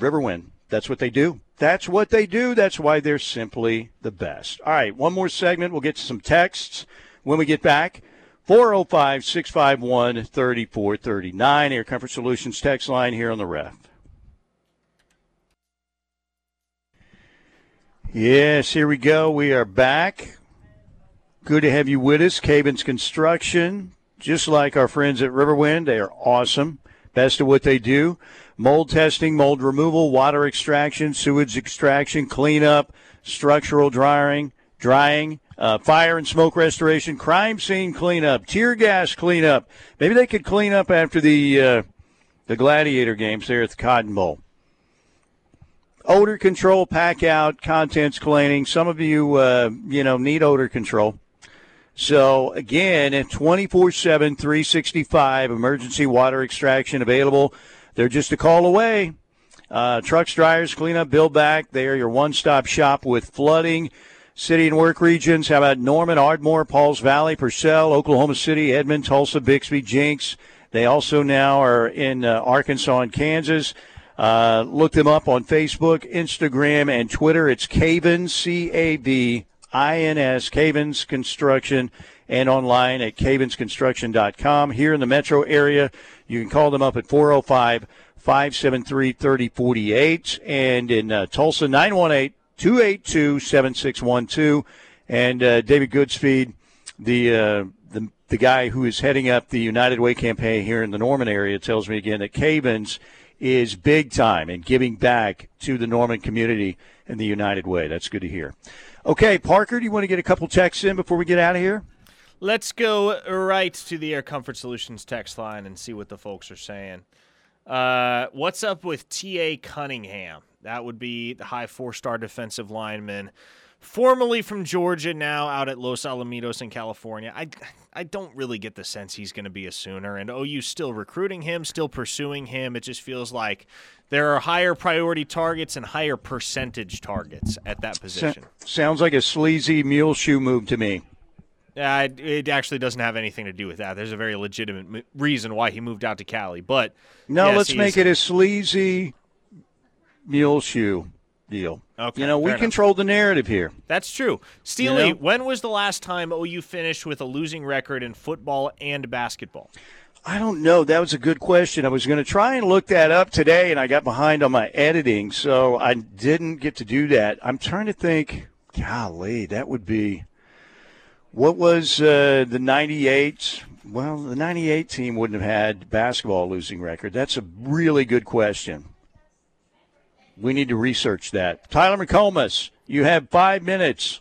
Riverwind. That's what they do. That's what they do. That's why they're simply the best. All right, one more segment. We'll get to some texts when we get back. 405 651 3439, Air Comfort Solutions text line here on the ref. Yes, here we go. We are back. Good to have you with us. Cavins Construction, just like our friends at Riverwind, they are awesome. Best of what they do mold testing, mold removal, water extraction, sewage extraction, cleanup, structural drying, drying, uh, fire and smoke restoration, crime scene cleanup, tear gas cleanup. Maybe they could clean up after the uh, the gladiator games there at the Cotton Bowl. Odor control, pack out, contents cleaning. Some of you, uh, you know, need odor control. So again, 24/7, 365 emergency water extraction available they're just a call away. Uh, trucks, dryers, cleanup, build back. They are your one stop shop with flooding. City and work regions. How about Norman, Ardmore, Pauls Valley, Purcell, Oklahoma City, Edmond, Tulsa, Bixby, Jenks. They also now are in uh, Arkansas and Kansas. Uh, look them up on Facebook, Instagram, and Twitter. It's Cavins, C A V I N S, Cavins Construction, and online at cavinsconstruction.com. Here in the metro area, you can call them up at 405 573 3048. And in uh, Tulsa, 918 282 7612. And uh, David Goodspeed, the, uh, the, the guy who is heading up the United Way campaign here in the Norman area, tells me again that Cavins is big time in giving back to the Norman community in the United Way. That's good to hear. Okay, Parker, do you want to get a couple texts in before we get out of here? Let's go right to the Air Comfort Solutions text line and see what the folks are saying. Uh, what's up with T.A. Cunningham? That would be the high four star defensive lineman, formerly from Georgia, now out at Los Alamitos in California. I, I don't really get the sense he's going to be a Sooner, and OU still recruiting him, still pursuing him. It just feels like there are higher priority targets and higher percentage targets at that position. sounds like a sleazy mule shoe move to me. Uh, it actually doesn't have anything to do with that. There's a very legitimate reason why he moved out to Cali. But no, yes, let's make it a sleazy mule shoe deal. Okay, you know, we enough. control the narrative here. That's true. Steely, You know? when was the last time OU finished with a losing record in football and basketball? I don't know. That was a good question. I was going to try and look that up today, and I got behind on my editing, so I didn't get to do that. I'm trying to think. Golly, that would be. What was uh, the 98? Well, the 98 team wouldn't have had basketball losing record. That's a really good question. We need to research that. Tyler McComas, you have five minutes.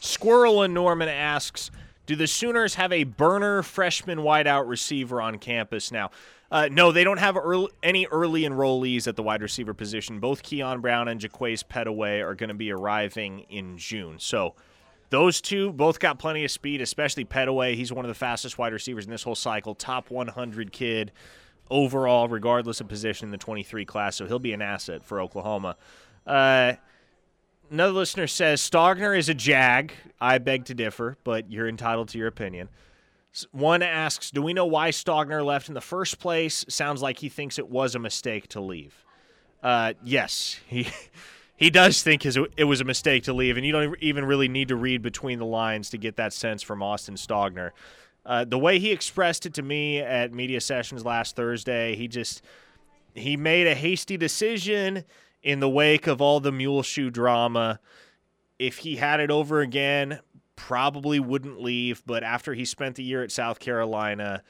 Squirrel and Norman asks, do the Sooners have a burner freshman wideout receiver on campus now? Uh, no, they don't have early, any early enrollees at the wide receiver position. Both Keon Brown and Jaquaize Pettaway are going to be arriving in June. So those two both got plenty of speed, especially Pettaway. He's one of the fastest wide receivers in this whole cycle, top 100 kid overall, regardless of position in the 23 class. So he'll be an asset for Oklahoma. Uh, another listener says Stogner is a jag. I beg to differ, but you're entitled to your opinion. One asks, "Do we know why Stogner left in the first place?" Sounds like he thinks it was a mistake to leave. Uh, yes, he he does think his, it was a mistake to leave, and you don't even really need to read between the lines to get that sense from Austin Stogner. Uh, the way he expressed it to me at media sessions last Thursday, he just he made a hasty decision in the wake of all the mule shoe drama. If he had it over again, probably wouldn't leave. But after he spent the year at South Carolina,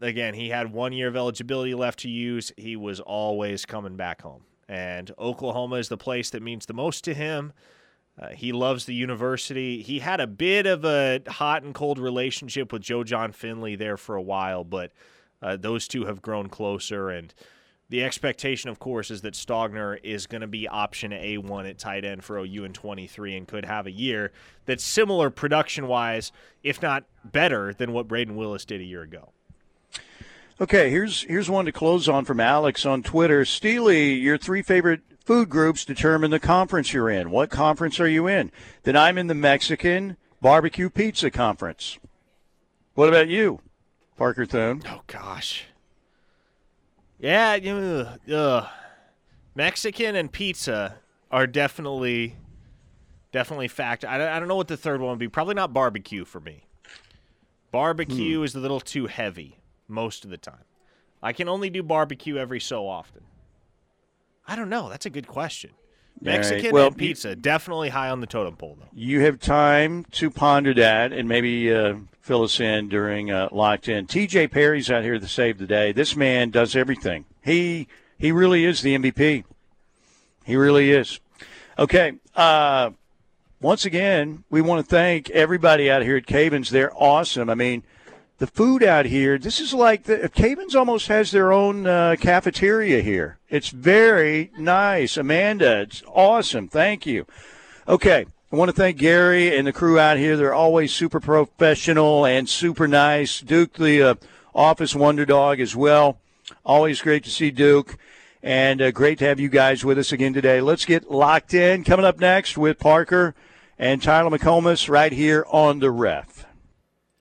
again, he had one year of eligibility left to use. He was always coming back home. And Oklahoma is the place that means the most to him. Uh, he loves the university. He had a bit of a hot and cold relationship with Joe Jon Finley there for a while, but uh, those two have grown closer. And the expectation, of course, is that Stogner is going to be option A1 at tight end for OU in 23 and could have a year that's similar production wise, if not better, than what Brayden Willis did a year ago. Okay, here's here's one to close on from Alex on Twitter. Steely, your three favorite food groups determine the conference you're in. What conference are you in? Then I'm in the Mexican barbecue pizza conference. What about you, Parker Thune? Oh gosh. Yeah, you uh, Mexican and pizza are definitely definitely fact. I, I don't know what the third one would be. Probably not barbecue for me. Barbecue is a little too heavy most of the time. I can only do barbecue every so often. I don't know. That's a good question. All right. Mexican Well, and pizza definitely high on the totem pole though. You have time to ponder that and maybe uh, fill us in during uh, Locked In. TJ Perry's out here to save the day. This man does everything. He he really is the MVP. He really is. Okay. Uh, once again, we want to thank everybody out here at Cavins. They're awesome. I mean, the food out here, this is like the Cavins almost has their own uh, cafeteria here. It's very nice. Amanda, it's awesome. Thank you. Okay. I want to thank Gary and the crew out here. They're always super professional and super nice. Duke, the uh, office wonder dog, as well. Always great to see Duke. And uh, great to have you guys with us again today. Let's get locked in. Coming up next with Parker and Tyler McComas right here on the ref.